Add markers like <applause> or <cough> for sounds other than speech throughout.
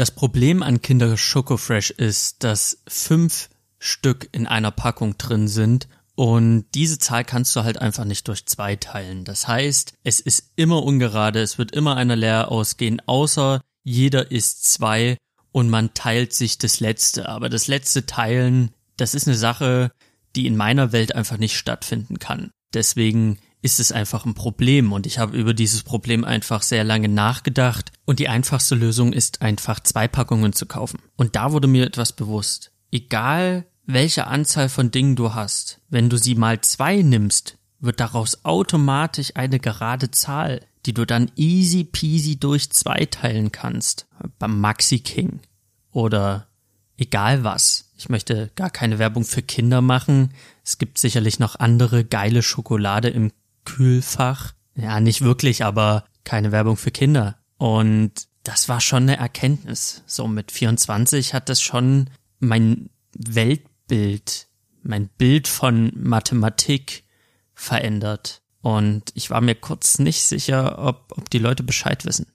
Das Problem an Kinder Schokofresh ist, dass fünf Stück in einer Packung drin sind und diese Zahl kannst du halt einfach nicht durch zwei teilen. Das heißt, es ist immer ungerade, es wird immer einer leer ausgehen, außer jeder ist zwei und man teilt sich das letzte. Aber das letzte Teilen, das ist eine Sache, die in meiner Welt einfach nicht stattfinden kann. Deswegen ist es einfach ein Problem und ich habe über dieses Problem einfach sehr lange nachgedacht und die einfachste Lösung ist einfach zwei Packungen zu kaufen. Und da wurde mir etwas bewusst. Egal welche Anzahl von Dingen du hast, wenn du sie mal zwei nimmst, wird daraus automatisch eine gerade Zahl, die du dann easy peasy durch zwei teilen kannst. Beim Maxi King. Oder egal was. Ich möchte gar keine Werbung für Kinder machen. Es gibt sicherlich noch andere geile Schokolade im Kühlfach. Ja, nicht wirklich, aber keine Werbung für Kinder. Und das war schon eine Erkenntnis. So mit 24 hat das schon mein Weltbild, mein Bild von Mathematik verändert. Und ich war mir kurz nicht sicher, ob, ob die Leute Bescheid wissen.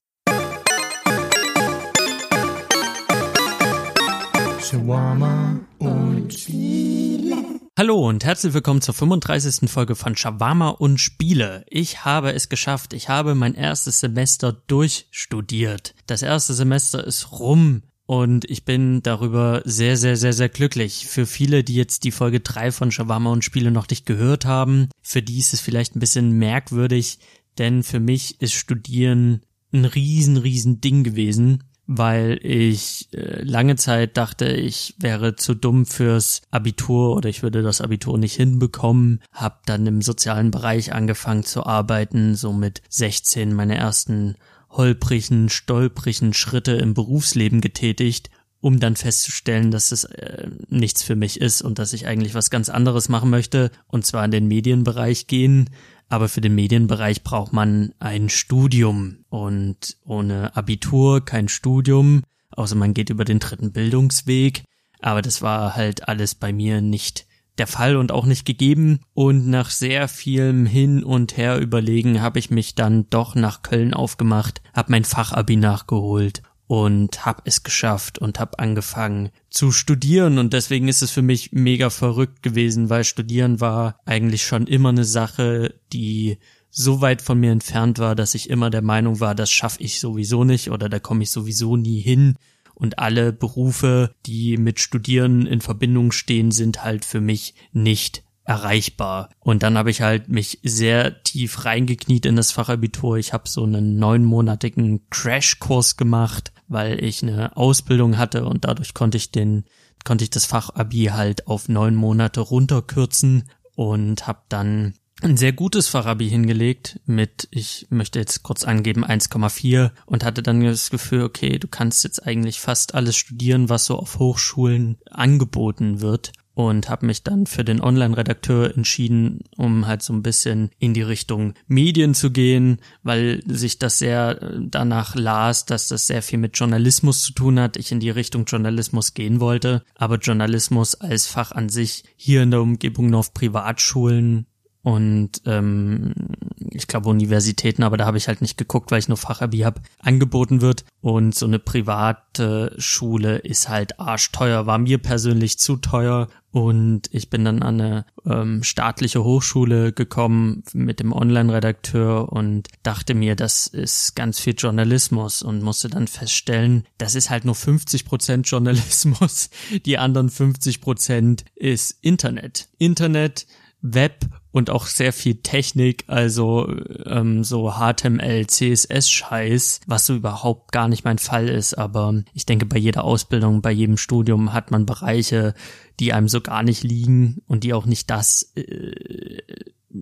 Shawarma und Spiele. Hallo und herzlich willkommen zur 35. Folge von Shawarma und Spiele. Ich habe es geschafft. Ich habe mein erstes Semester durchstudiert. Das erste Semester ist rum. Und ich bin darüber sehr, sehr, sehr, sehr glücklich. Für viele, die jetzt die Folge 3 von Shawarma und Spiele noch nicht gehört haben, für die ist es vielleicht ein bisschen merkwürdig, denn für mich ist Studieren ein riesen, riesen Ding gewesen weil ich äh, lange Zeit dachte, ich wäre zu dumm fürs Abitur oder ich würde das Abitur nicht hinbekommen. Hab dann im sozialen Bereich angefangen zu arbeiten, so mit 16 meine ersten holprigen, stolprigen Schritte im Berufsleben getätigt, um dann festzustellen, dass es äh, nichts für mich ist und dass ich eigentlich was ganz anderes machen möchte, und zwar in den Medienbereich gehen, aber für den Medienbereich braucht man ein Studium und ohne Abitur kein Studium, außer man geht über den dritten Bildungsweg. Aber das war halt alles bei mir nicht der Fall und auch nicht gegeben. Und nach sehr vielem Hin und Her überlegen habe ich mich dann doch nach Köln aufgemacht, habe mein Fachabi nachgeholt und habe es geschafft und habe angefangen zu studieren und deswegen ist es für mich mega verrückt gewesen, weil studieren war eigentlich schon immer eine Sache, die so weit von mir entfernt war, dass ich immer der Meinung war, das schaffe ich sowieso nicht oder da komme ich sowieso nie hin und alle Berufe, die mit Studieren in Verbindung stehen, sind halt für mich nicht erreichbar. Und dann habe ich halt mich sehr tief reingekniet in das Fachabitur. Ich habe so einen neunmonatigen Crashkurs gemacht, weil ich eine Ausbildung hatte und dadurch konnte ich den konnte ich das Fachabi halt auf neun Monate runterkürzen und habe dann ein sehr gutes Fachabi hingelegt mit, ich möchte jetzt kurz angeben, 1,4 und hatte dann das Gefühl, okay, du kannst jetzt eigentlich fast alles studieren, was so auf Hochschulen angeboten wird und habe mich dann für den Online-Redakteur entschieden, um halt so ein bisschen in die Richtung Medien zu gehen, weil sich das sehr äh, danach las, dass das sehr viel mit Journalismus zu tun hat. Ich in die Richtung Journalismus gehen wollte, aber Journalismus als Fach an sich hier in der Umgebung nur auf Privatschulen und ähm, ich glaube Universitäten, aber da habe ich halt nicht geguckt, weil ich nur Fachabi habe, angeboten wird. Und so eine private Schule ist halt arschteuer, war mir persönlich zu teuer. Und ich bin dann an eine ähm, staatliche Hochschule gekommen mit dem Online-Redakteur und dachte mir, das ist ganz viel Journalismus und musste dann feststellen, das ist halt nur 50 Prozent <laughs> Journalismus. Die anderen 50 Prozent ist Internet. Internet, Web und auch sehr viel Technik, also ähm, so HTML, CSS-Scheiß, was so überhaupt gar nicht mein Fall ist. Aber ich denke, bei jeder Ausbildung, bei jedem Studium hat man Bereiche, die einem so gar nicht liegen und die auch nicht das äh,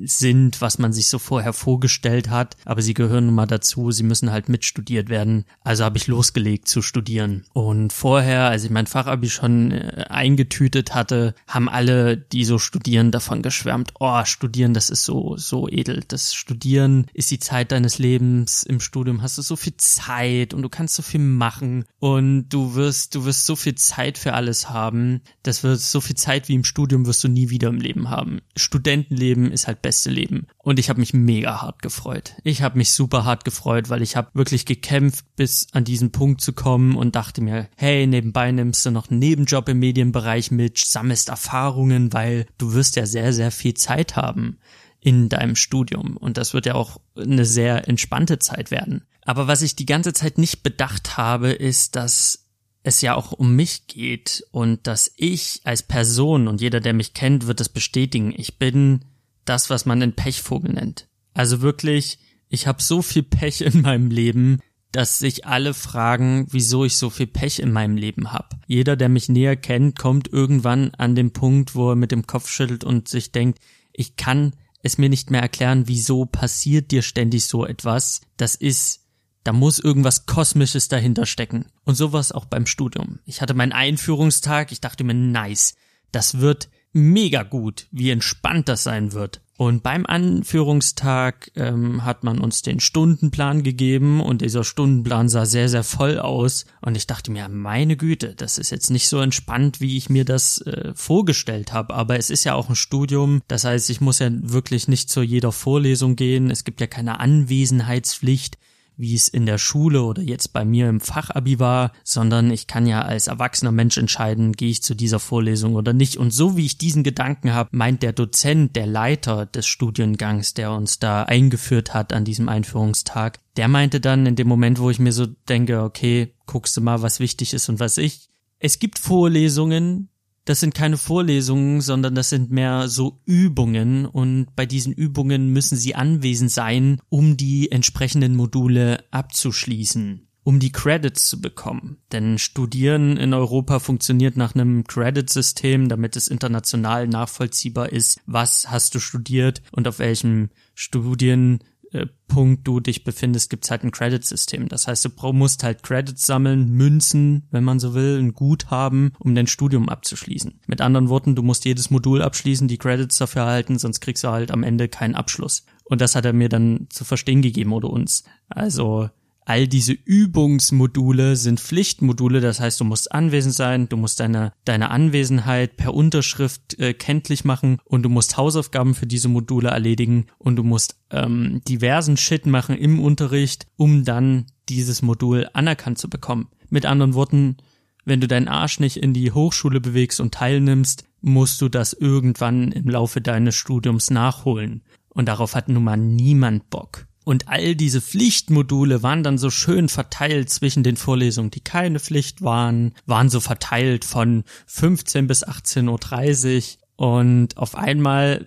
sind, was man sich so vorher vorgestellt hat, aber sie gehören nun mal dazu, sie müssen halt mitstudiert werden. Also habe ich losgelegt zu studieren. Und vorher, als ich mein Fachabi schon äh, eingetütet hatte, haben alle, die so studieren, davon geschwärmt, oh, studieren, das ist so, so edel. Das Studieren ist die Zeit deines Lebens. Im Studium hast du so viel Zeit und du kannst so viel machen und du wirst, du wirst so viel Zeit für alles haben. Das wird so viel Zeit wie im Studium wirst du nie wieder im Leben haben. Studentenleben ist halt zweitbeste Leben. Und ich habe mich mega hart gefreut. Ich habe mich super hart gefreut, weil ich habe wirklich gekämpft, bis an diesen Punkt zu kommen und dachte mir, hey, nebenbei nimmst du noch einen Nebenjob im Medienbereich mit, sammelst Erfahrungen, weil du wirst ja sehr, sehr viel Zeit haben in deinem Studium. Und das wird ja auch eine sehr entspannte Zeit werden. Aber was ich die ganze Zeit nicht bedacht habe, ist, dass es ja auch um mich geht und dass ich als Person und jeder, der mich kennt, wird es bestätigen. Ich bin das, was man einen Pechvogel nennt. Also wirklich, ich habe so viel Pech in meinem Leben, dass sich alle fragen, wieso ich so viel Pech in meinem Leben habe. Jeder, der mich näher kennt, kommt irgendwann an den Punkt, wo er mit dem Kopf schüttelt und sich denkt, ich kann es mir nicht mehr erklären, wieso passiert dir ständig so etwas. Das ist da muss irgendwas Kosmisches dahinter stecken. Und sowas auch beim Studium. Ich hatte meinen Einführungstag, ich dachte mir, nice, das wird mega gut, wie entspannt das sein wird. Und beim Anführungstag ähm, hat man uns den Stundenplan gegeben und dieser Stundenplan sah sehr, sehr voll aus. Und ich dachte mir, meine Güte, das ist jetzt nicht so entspannt, wie ich mir das äh, vorgestellt habe. Aber es ist ja auch ein Studium. Das heißt, ich muss ja wirklich nicht zu jeder Vorlesung gehen. Es gibt ja keine Anwesenheitspflicht wie es in der Schule oder jetzt bei mir im Fachabi war, sondern ich kann ja als erwachsener Mensch entscheiden, gehe ich zu dieser Vorlesung oder nicht. Und so wie ich diesen Gedanken habe, meint der Dozent, der Leiter des Studiengangs, der uns da eingeführt hat an diesem Einführungstag, der meinte dann in dem Moment, wo ich mir so denke, okay, guckst du mal, was wichtig ist und was ich. Es gibt Vorlesungen, das sind keine Vorlesungen, sondern das sind mehr so Übungen und bei diesen Übungen müssen sie anwesend sein, um die entsprechenden Module abzuschließen um die Credits zu bekommen. Denn Studieren in Europa funktioniert nach einem Credit-System, damit es international nachvollziehbar ist, was hast du studiert und auf welchem Studien äh, Punkt du dich befindest, gibt's halt ein Credit-System. Das heißt, du musst halt Credits sammeln, Münzen, wenn man so will, ein Guthaben, um dein Studium abzuschließen. Mit anderen Worten, du musst jedes Modul abschließen, die Credits dafür erhalten, sonst kriegst du halt am Ende keinen Abschluss. Und das hat er mir dann zu verstehen gegeben oder uns. Also All diese Übungsmodule sind Pflichtmodule, das heißt, du musst anwesend sein, du musst deine, deine Anwesenheit per Unterschrift äh, kenntlich machen und du musst Hausaufgaben für diese Module erledigen und du musst ähm, diversen Shit machen im Unterricht, um dann dieses Modul anerkannt zu bekommen. Mit anderen Worten, wenn du deinen Arsch nicht in die Hochschule bewegst und teilnimmst, musst du das irgendwann im Laufe deines Studiums nachholen. Und darauf hat nun mal niemand Bock. Und all diese Pflichtmodule waren dann so schön verteilt zwischen den Vorlesungen, die keine Pflicht waren, waren so verteilt von 15 bis 18.30 Uhr. Und auf einmal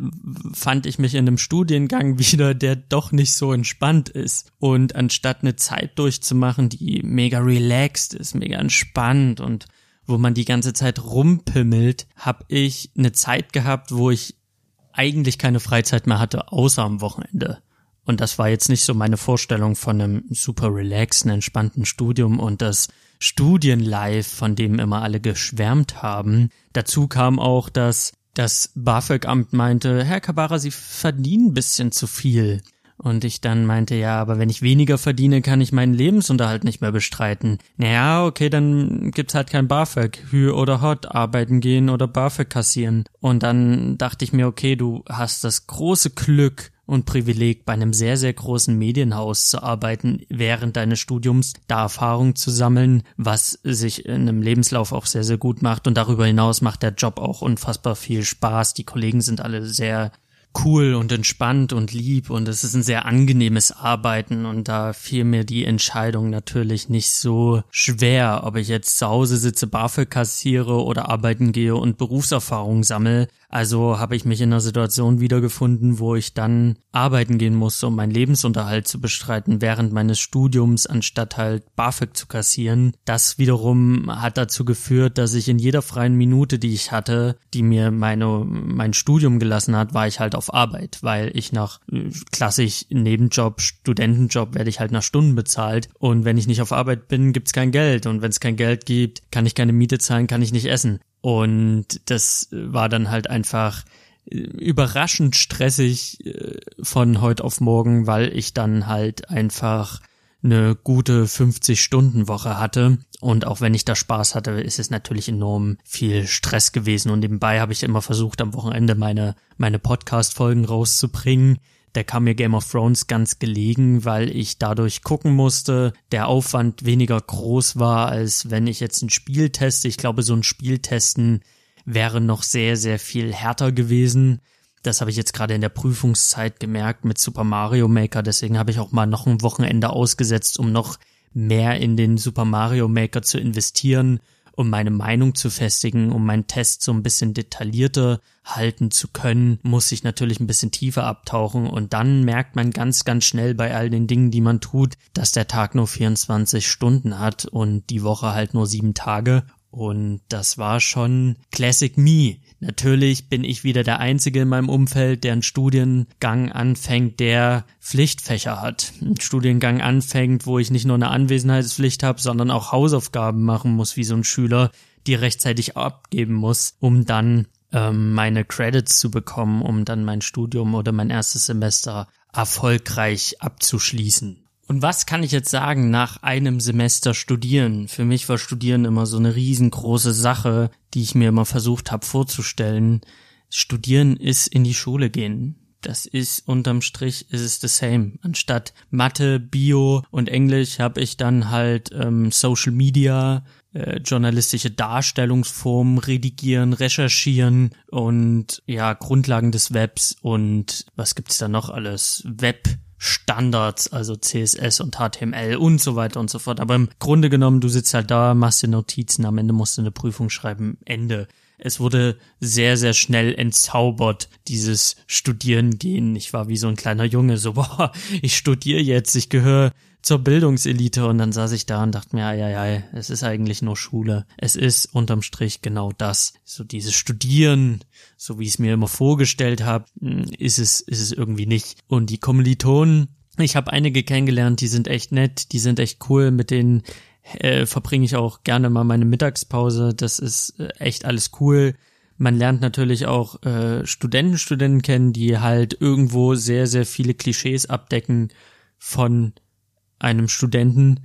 fand ich mich in einem Studiengang <laughs> wieder, der doch nicht so entspannt ist. Und anstatt eine Zeit durchzumachen, die mega relaxed ist, mega entspannt und wo man die ganze Zeit rumpimmelt, habe ich eine Zeit gehabt, wo ich eigentlich keine Freizeit mehr hatte, außer am Wochenende. Und das war jetzt nicht so meine Vorstellung von einem super relaxten, entspannten Studium und das Studienlife, von dem immer alle geschwärmt haben. Dazu kam auch, dass das BAföG-Amt meinte, Herr Kabara, Sie verdienen ein bisschen zu viel. Und ich dann meinte, ja, aber wenn ich weniger verdiene, kann ich meinen Lebensunterhalt nicht mehr bestreiten. Naja, okay, dann gibt's halt kein BAföG. Hü oder Hot, arbeiten gehen oder BAföG kassieren. Und dann dachte ich mir, okay, du hast das große Glück, und Privileg, bei einem sehr, sehr großen Medienhaus zu arbeiten, während deines Studiums, da Erfahrung zu sammeln, was sich in einem Lebenslauf auch sehr, sehr gut macht. Und darüber hinaus macht der Job auch unfassbar viel Spaß. Die Kollegen sind alle sehr cool und entspannt und lieb und es ist ein sehr angenehmes Arbeiten und da fiel mir die Entscheidung natürlich nicht so schwer, ob ich jetzt zu Hause sitze, BAföG kassiere oder arbeiten gehe und Berufserfahrung sammle. Also habe ich mich in einer Situation wiedergefunden, wo ich dann arbeiten gehen musste, um meinen Lebensunterhalt zu bestreiten während meines Studiums, anstatt halt BAföG zu kassieren. Das wiederum hat dazu geführt, dass ich in jeder freien Minute, die ich hatte, die mir meine, mein Studium gelassen hat, war ich halt auf Arbeit, weil ich nach äh, klassisch Nebenjob, Studentenjob werde ich halt nach Stunden bezahlt und wenn ich nicht auf Arbeit bin, gibt's kein Geld und wenn es kein Geld gibt, kann ich keine Miete zahlen, kann ich nicht essen. Und das war dann halt einfach äh, überraschend stressig äh, von heute auf morgen, weil ich dann halt einfach eine gute 50-Stunden-Woche hatte. Und auch wenn ich da Spaß hatte, ist es natürlich enorm viel Stress gewesen. Und nebenbei habe ich immer versucht, am Wochenende meine, meine Podcast-Folgen rauszubringen. Der kam mir Game of Thrones ganz gelegen, weil ich dadurch gucken musste, der Aufwand weniger groß war, als wenn ich jetzt ein Spiel teste. Ich glaube, so ein Spiel testen wäre noch sehr, sehr viel härter gewesen. Das habe ich jetzt gerade in der Prüfungszeit gemerkt mit Super Mario Maker. Deswegen habe ich auch mal noch ein Wochenende ausgesetzt, um noch mehr in den Super Mario Maker zu investieren, um meine Meinung zu festigen, um meinen Test so ein bisschen detaillierter halten zu können, muss ich natürlich ein bisschen tiefer abtauchen und dann merkt man ganz, ganz schnell bei all den Dingen, die man tut, dass der Tag nur 24 Stunden hat und die Woche halt nur sieben Tage und das war schon Classic Me. Natürlich bin ich wieder der Einzige in meinem Umfeld, der einen Studiengang anfängt, der Pflichtfächer hat. Ein Studiengang anfängt, wo ich nicht nur eine Anwesenheitspflicht habe, sondern auch Hausaufgaben machen muss, wie so ein Schüler, die rechtzeitig abgeben muss, um dann ähm, meine Credits zu bekommen, um dann mein Studium oder mein erstes Semester erfolgreich abzuschließen. Und was kann ich jetzt sagen nach einem Semester studieren? Für mich war Studieren immer so eine riesengroße Sache, die ich mir immer versucht habe vorzustellen. Studieren ist in die Schule gehen. Das ist unterm Strich ist es the same. Anstatt Mathe, Bio und Englisch habe ich dann halt ähm, Social Media, äh, journalistische Darstellungsformen redigieren, recherchieren und ja Grundlagen des Webs und was gibt's da noch alles? Web Standards, also CSS und HTML und so weiter und so fort. Aber im Grunde genommen, du sitzt halt da, machst dir Notizen, am Ende musst du eine Prüfung schreiben, Ende. Es wurde sehr, sehr schnell entzaubert, dieses Studieren gehen. Ich war wie so ein kleiner Junge, so, <laughs> boah, ich studiere jetzt, ich gehöre zur Bildungselite und dann saß ich da und dachte mir, ja, ja, es ist eigentlich nur Schule. Es ist unterm Strich genau das. So dieses Studieren, so wie ich es mir immer vorgestellt habe, hm, ist es, ist es irgendwie nicht. Und die Kommilitonen, ich habe einige kennengelernt, die sind echt nett, die sind echt cool, mit denen äh, verbringe ich auch gerne mal meine Mittagspause. Das ist äh, echt alles cool. Man lernt natürlich auch äh, Studenten, Studenten kennen, die halt irgendwo sehr, sehr viele Klischees abdecken von einem Studenten,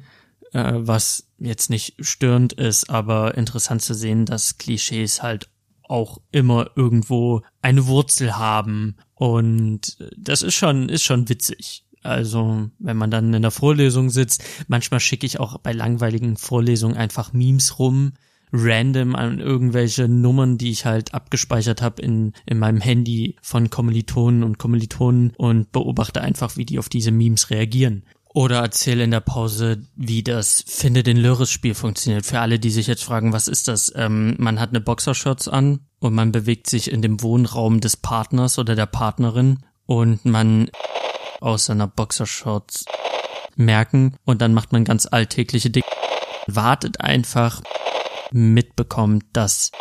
äh, was jetzt nicht störend ist, aber interessant zu sehen, dass Klischees halt auch immer irgendwo eine Wurzel haben und das ist schon ist schon witzig. Also, wenn man dann in der Vorlesung sitzt, manchmal schicke ich auch bei langweiligen Vorlesungen einfach Memes rum, random an irgendwelche Nummern, die ich halt abgespeichert habe in, in meinem Handy von Kommilitonen und Kommilitonen und beobachte einfach, wie die auf diese Memes reagieren. Oder erzähle in der Pause, wie das Finde den Lörres-Spiel funktioniert. Für alle, die sich jetzt fragen, was ist das? Ähm, man hat eine Boxershorts an und man bewegt sich in dem Wohnraum des Partners oder der Partnerin und man aus seiner Boxershorts merken und dann macht man ganz alltägliche Dinge. Wartet einfach, mitbekommt das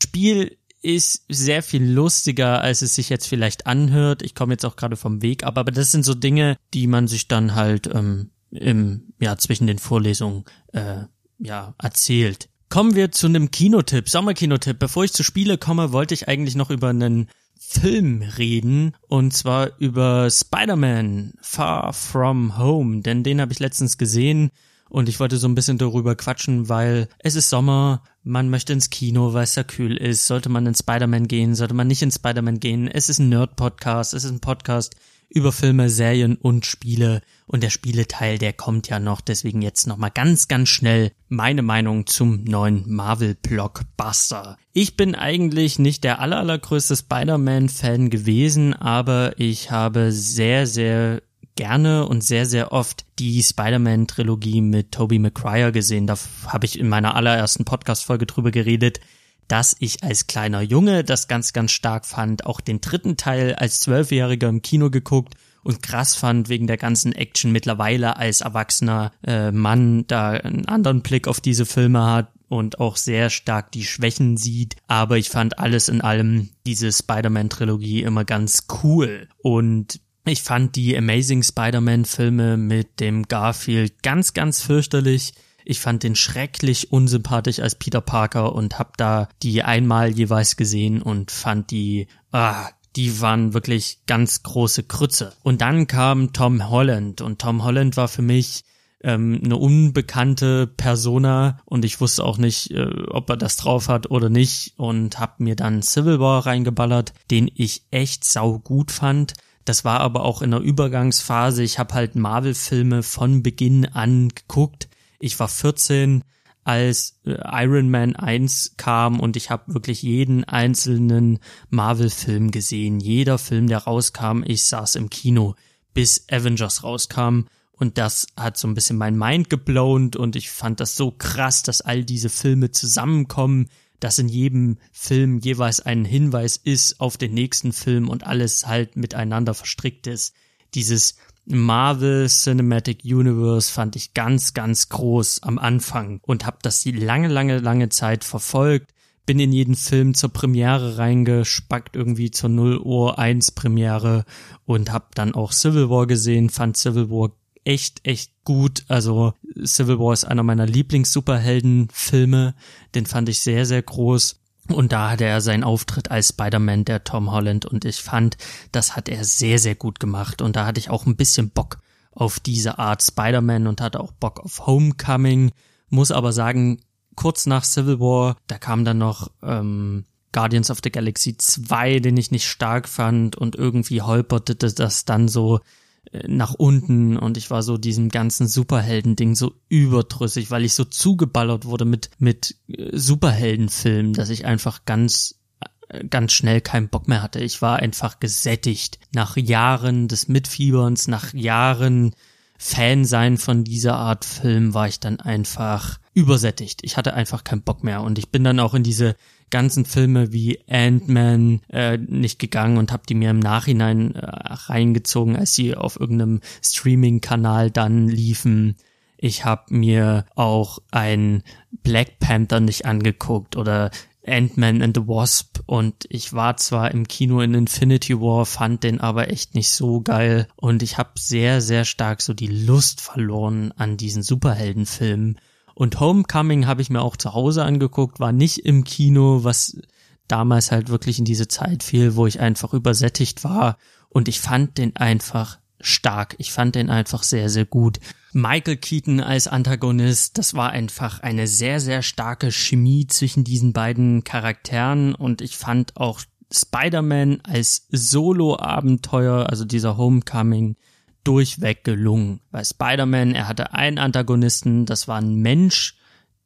Spiel ist sehr viel lustiger, als es sich jetzt vielleicht anhört. Ich komme jetzt auch gerade vom Weg ab, aber das sind so Dinge, die man sich dann halt ähm, im ja zwischen den Vorlesungen äh, ja erzählt. Kommen wir zu einem Kinotipp, Sommerkinotipp. Bevor ich zu Spiele komme, wollte ich eigentlich noch über einen Film reden und zwar über Spider-Man Far From Home, denn den habe ich letztens gesehen und ich wollte so ein bisschen darüber quatschen, weil es ist Sommer, man möchte ins Kino, weil es ja kühl ist. Sollte man in Spider-Man gehen, sollte man nicht in Spider-Man gehen. Es ist ein Nerd-Podcast, es ist ein Podcast über Filme, Serien und Spiele. Und der Spieleteil, der kommt ja noch. Deswegen jetzt nochmal ganz, ganz schnell meine Meinung zum neuen Marvel-Blockbuster. Ich bin eigentlich nicht der aller, allergrößte Spider-Man-Fan gewesen, aber ich habe sehr, sehr gerne und sehr, sehr oft die Spider-Man-Trilogie mit Tobey Maguire gesehen. Da habe ich in meiner allerersten Podcast-Folge drüber geredet, dass ich als kleiner Junge das ganz, ganz stark fand. Auch den dritten Teil als Zwölfjähriger im Kino geguckt und krass fand wegen der ganzen Action mittlerweile als erwachsener äh, Mann da einen anderen Blick auf diese Filme hat und auch sehr stark die Schwächen sieht. Aber ich fand alles in allem diese Spider-Man-Trilogie immer ganz cool. Und ich fand die Amazing Spider-Man-Filme mit dem Garfield ganz, ganz fürchterlich. Ich fand den schrecklich unsympathisch als Peter Parker und hab da die einmal jeweils gesehen und fand die, ah, die waren wirklich ganz große Krütze. Und dann kam Tom Holland und Tom Holland war für mich ähm, eine unbekannte Persona und ich wusste auch nicht, äh, ob er das drauf hat oder nicht und hab mir dann Civil War reingeballert, den ich echt sau gut fand. Das war aber auch in der Übergangsphase. Ich habe halt Marvel-Filme von Beginn an geguckt. Ich war 14, als äh, Iron Man 1 kam und ich habe wirklich jeden einzelnen Marvel-Film gesehen. Jeder Film, der rauskam, ich saß im Kino, bis Avengers rauskam. Und das hat so ein bisschen mein Mind geblown und ich fand das so krass, dass all diese Filme zusammenkommen, dass in jedem Film jeweils ein Hinweis ist auf den nächsten Film und alles halt miteinander verstrickt ist. Dieses Marvel Cinematic Universe fand ich ganz, ganz groß am Anfang und habe das die lange, lange, lange Zeit verfolgt. Bin in jeden Film zur Premiere reingespackt, irgendwie zur 0 Uhr 1 Premiere und habe dann auch Civil War gesehen, fand Civil War echt, echt gut. Also Civil War ist einer meiner Lieblings-Superhelden-Filme. Den fand ich sehr, sehr groß. Und da hatte er seinen Auftritt als Spider-Man, der Tom Holland. Und ich fand, das hat er sehr, sehr gut gemacht. Und da hatte ich auch ein bisschen Bock auf diese Art Spider-Man und hatte auch Bock auf Homecoming. Muss aber sagen, kurz nach Civil War, da kam dann noch ähm, Guardians of the Galaxy 2, den ich nicht stark fand und irgendwie holperte das dann so nach unten und ich war so diesem ganzen Superhelden-Ding so überdrüssig, weil ich so zugeballert wurde mit, mit äh, Superheldenfilmen, dass ich einfach ganz äh, ganz schnell keinen Bock mehr hatte. Ich war einfach gesättigt. Nach Jahren des Mitfieberns, nach Jahren Fan sein von dieser Art Film war ich dann einfach übersättigt. Ich hatte einfach keinen Bock mehr und ich bin dann auch in diese ganzen Filme wie Ant-Man äh, nicht gegangen und habe die mir im Nachhinein äh, reingezogen, als sie auf irgendeinem Streaming-Kanal dann liefen. Ich habe mir auch ein Black Panther nicht angeguckt oder Ant-Man and the Wasp und ich war zwar im Kino in Infinity War, fand den aber echt nicht so geil und ich habe sehr, sehr stark so die Lust verloren an diesen Superheldenfilmen und Homecoming habe ich mir auch zu Hause angeguckt, war nicht im Kino, was damals halt wirklich in diese Zeit fiel, wo ich einfach übersättigt war. Und ich fand den einfach stark. Ich fand den einfach sehr, sehr gut. Michael Keaton als Antagonist, das war einfach eine sehr, sehr starke Chemie zwischen diesen beiden Charakteren und ich fand auch Spider-Man als Solo-Abenteuer, also dieser Homecoming, durchweg gelungen. Bei Spider-Man, er hatte einen Antagonisten, das war ein Mensch,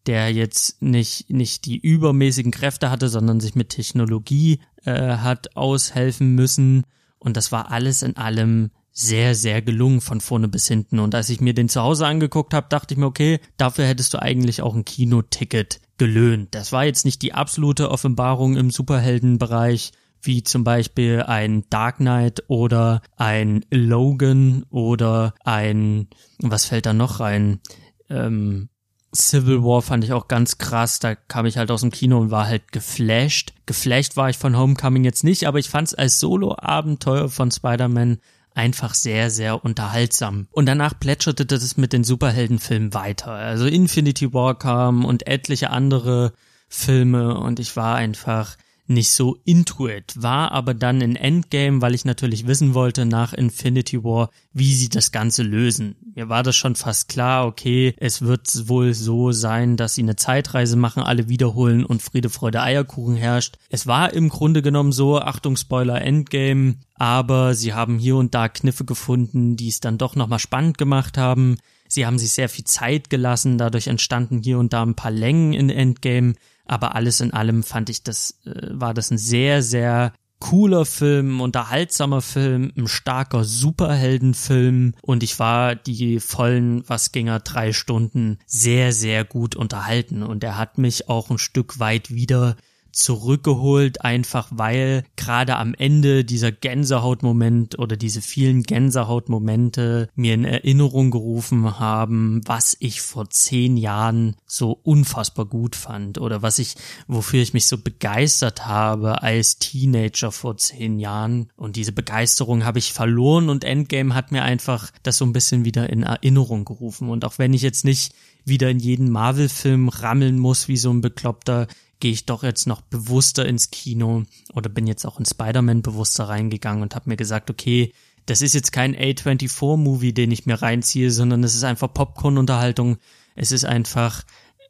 der jetzt nicht, nicht die übermäßigen Kräfte hatte, sondern sich mit Technologie äh, hat aushelfen müssen. Und das war alles in allem sehr, sehr gelungen von vorne bis hinten. Und als ich mir den zu Hause angeguckt habe, dachte ich mir, okay, dafür hättest du eigentlich auch ein Kinoticket gelöhnt. Das war jetzt nicht die absolute Offenbarung im Superheldenbereich, wie zum Beispiel ein Dark Knight oder ein Logan oder ein, was fällt da noch rein? Ähm, Civil War fand ich auch ganz krass. Da kam ich halt aus dem Kino und war halt geflasht. Geflasht war ich von Homecoming jetzt nicht, aber ich fand es als Solo-Abenteuer von Spider-Man einfach sehr, sehr unterhaltsam. Und danach plätscherte das mit den Superheldenfilmen weiter. Also Infinity War kam und etliche andere Filme und ich war einfach nicht so into it, war aber dann in Endgame, weil ich natürlich wissen wollte nach Infinity War, wie sie das Ganze lösen. Mir war das schon fast klar, okay, es wird wohl so sein, dass sie eine Zeitreise machen, alle wiederholen und Friede, Freude, Eierkuchen herrscht. Es war im Grunde genommen so, Achtung, Spoiler, Endgame, aber sie haben hier und da Kniffe gefunden, die es dann doch nochmal spannend gemacht haben. Sie haben sich sehr viel Zeit gelassen, dadurch entstanden hier und da ein paar Längen in Endgame aber alles in allem fand ich das, äh, war das ein sehr, sehr cooler Film, unterhaltsamer Film, ein starker Superheldenfilm. Und ich war die vollen, was ging er, drei Stunden sehr, sehr gut unterhalten. Und er hat mich auch ein Stück weit wieder zurückgeholt, einfach weil gerade am Ende dieser Gänsehautmoment oder diese vielen Gänsehautmomente mir in Erinnerung gerufen haben, was ich vor zehn Jahren so unfassbar gut fand oder was ich, wofür ich mich so begeistert habe als Teenager vor zehn Jahren. Und diese Begeisterung habe ich verloren und Endgame hat mir einfach das so ein bisschen wieder in Erinnerung gerufen. Und auch wenn ich jetzt nicht wieder in jeden Marvel-Film rammeln muss wie so ein Bekloppter, gehe ich doch jetzt noch bewusster ins Kino oder bin jetzt auch in Spider-Man bewusster reingegangen und habe mir gesagt, okay, das ist jetzt kein A24-Movie, den ich mir reinziehe, sondern es ist einfach Popcorn-Unterhaltung. Es ist einfach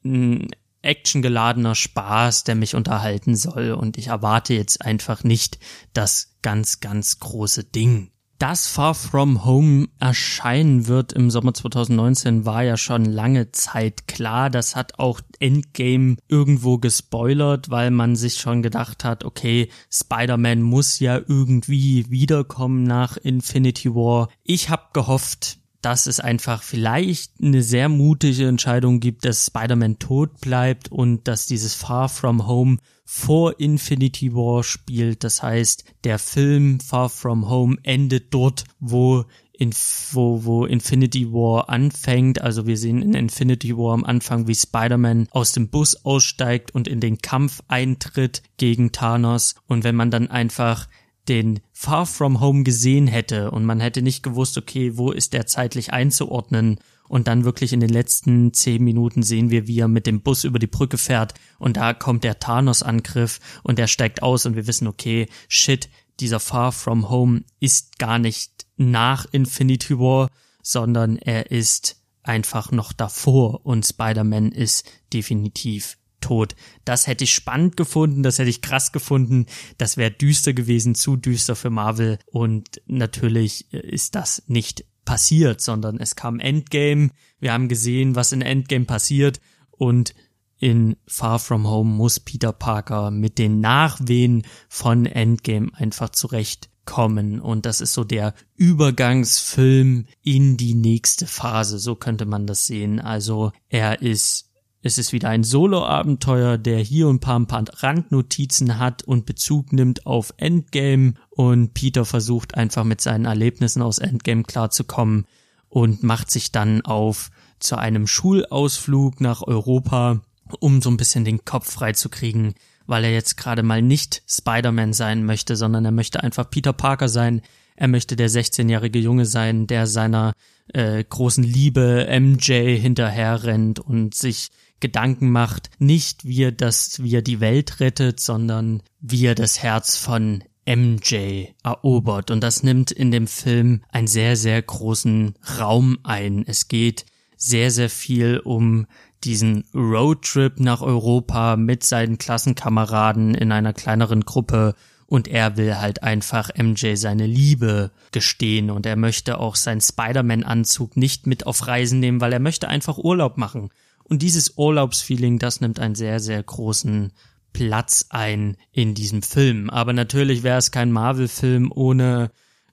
ein actiongeladener Spaß, der mich unterhalten soll und ich erwarte jetzt einfach nicht das ganz, ganz große Ding. Dass Far From Home erscheinen wird im Sommer 2019 war ja schon lange Zeit klar. Das hat auch Endgame irgendwo gespoilert, weil man sich schon gedacht hat, okay, Spider-Man muss ja irgendwie wiederkommen nach Infinity War. Ich habe gehofft, dass es einfach vielleicht eine sehr mutige Entscheidung gibt, dass Spider-Man tot bleibt und dass dieses Far From Home vor Infinity War spielt. Das heißt, der Film Far From Home endet dort, wo wo, wo Infinity War anfängt. Also wir sehen in Infinity War am Anfang, wie Spider-Man aus dem Bus aussteigt und in den Kampf eintritt gegen Thanos. Und wenn man dann einfach den Far From Home gesehen hätte und man hätte nicht gewusst, okay, wo ist der zeitlich einzuordnen und dann wirklich in den letzten zehn Minuten sehen wir, wie er mit dem Bus über die Brücke fährt und da kommt der Thanos-Angriff und der steigt aus und wir wissen, okay, shit, dieser Far From Home ist gar nicht nach Infinity War, sondern er ist einfach noch davor und Spider-Man ist definitiv tot. Das hätte ich spannend gefunden, das hätte ich krass gefunden. Das wäre düster gewesen, zu düster für Marvel. Und natürlich ist das nicht passiert, sondern es kam Endgame. Wir haben gesehen, was in Endgame passiert. Und in Far From Home muss Peter Parker mit den Nachwehen von Endgame einfach zurechtkommen. Und das ist so der Übergangsfilm in die nächste Phase. So könnte man das sehen. Also er ist es ist wieder ein Solo-Abenteuer, der hier und paar, ein paar Randnotizen hat und Bezug nimmt auf Endgame und Peter versucht einfach mit seinen Erlebnissen aus Endgame klarzukommen und macht sich dann auf zu einem Schulausflug nach Europa, um so ein bisschen den Kopf frei zu kriegen, weil er jetzt gerade mal nicht Spider-Man sein möchte, sondern er möchte einfach Peter Parker sein. Er möchte der 16-jährige Junge sein, der seiner äh, großen Liebe MJ hinterher rennt und sich Gedanken macht, nicht wie er das, wie er die Welt rettet, sondern wie er das Herz von MJ erobert. Und das nimmt in dem Film einen sehr, sehr großen Raum ein. Es geht sehr, sehr viel um diesen Roadtrip nach Europa mit seinen Klassenkameraden in einer kleineren Gruppe und er will halt einfach MJ seine Liebe gestehen und er möchte auch seinen Spider-Man-Anzug nicht mit auf Reisen nehmen, weil er möchte einfach Urlaub machen. Und dieses Urlaubsfeeling, das nimmt einen sehr, sehr großen Platz ein in diesem Film. Aber natürlich wäre es kein Marvel-Film ohne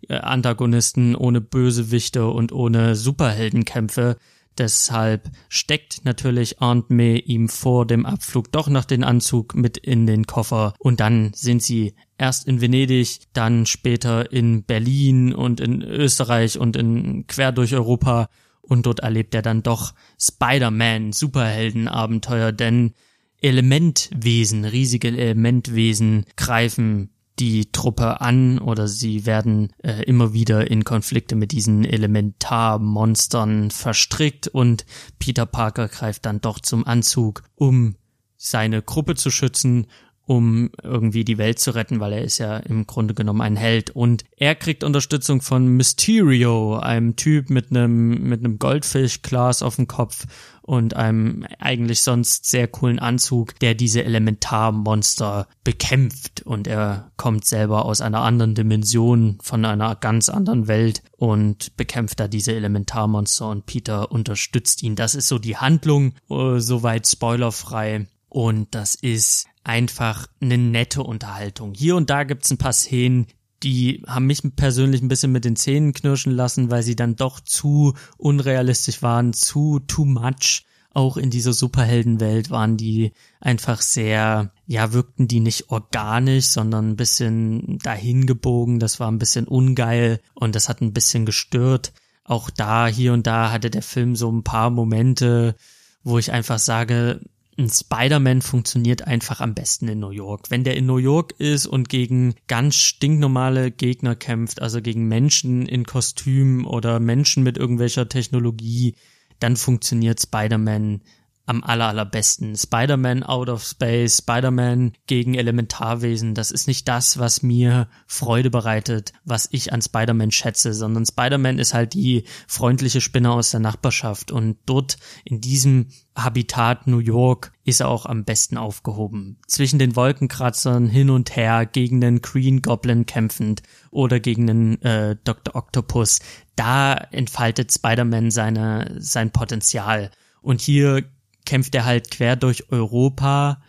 äh, Antagonisten, ohne Bösewichte und ohne Superheldenkämpfe. Deshalb steckt natürlich Aunt May ihm vor dem Abflug doch noch den Anzug mit in den Koffer und dann sind sie erst in Venedig, dann später in Berlin und in Österreich und in quer durch Europa und dort erlebt er dann doch Spider-Man Superheldenabenteuer, denn Elementwesen, riesige Elementwesen greifen die Truppe an oder sie werden äh, immer wieder in Konflikte mit diesen Elementarmonstern verstrickt und Peter Parker greift dann doch zum Anzug, um seine Gruppe zu schützen um irgendwie die Welt zu retten, weil er ist ja im Grunde genommen ein Held. Und er kriegt Unterstützung von Mysterio, einem Typ mit einem, mit einem Goldfischglas auf dem Kopf und einem eigentlich sonst sehr coolen Anzug, der diese Elementarmonster bekämpft. Und er kommt selber aus einer anderen Dimension, von einer ganz anderen Welt und bekämpft da diese Elementarmonster und Peter unterstützt ihn. Das ist so die Handlung, uh, soweit spoilerfrei. Und das ist einfach eine nette Unterhaltung. Hier und da gibt's ein paar Szenen, die haben mich persönlich ein bisschen mit den Zähnen knirschen lassen, weil sie dann doch zu unrealistisch waren, zu too much. Auch in dieser Superheldenwelt waren die einfach sehr, ja, wirkten die nicht organisch, sondern ein bisschen dahingebogen. Das war ein bisschen ungeil und das hat ein bisschen gestört. Auch da, hier und da hatte der Film so ein paar Momente, wo ich einfach sage, ein Spider-Man funktioniert einfach am besten in New York. Wenn der in New York ist und gegen ganz stinknormale Gegner kämpft, also gegen Menschen in Kostümen oder Menschen mit irgendwelcher Technologie, dann funktioniert Spider-Man am aller, allerbesten. Spider-Man out of space, Spider-Man gegen Elementarwesen, das ist nicht das, was mir Freude bereitet, was ich an Spider-Man schätze, sondern Spider-Man ist halt die freundliche Spinne aus der Nachbarschaft und dort in diesem Habitat New York ist er auch am besten aufgehoben. Zwischen den Wolkenkratzern hin und her, gegen den Green Goblin kämpfend oder gegen den äh, Dr. Octopus, da entfaltet Spider-Man seine, sein Potenzial. Und hier kämpft er halt quer durch Europa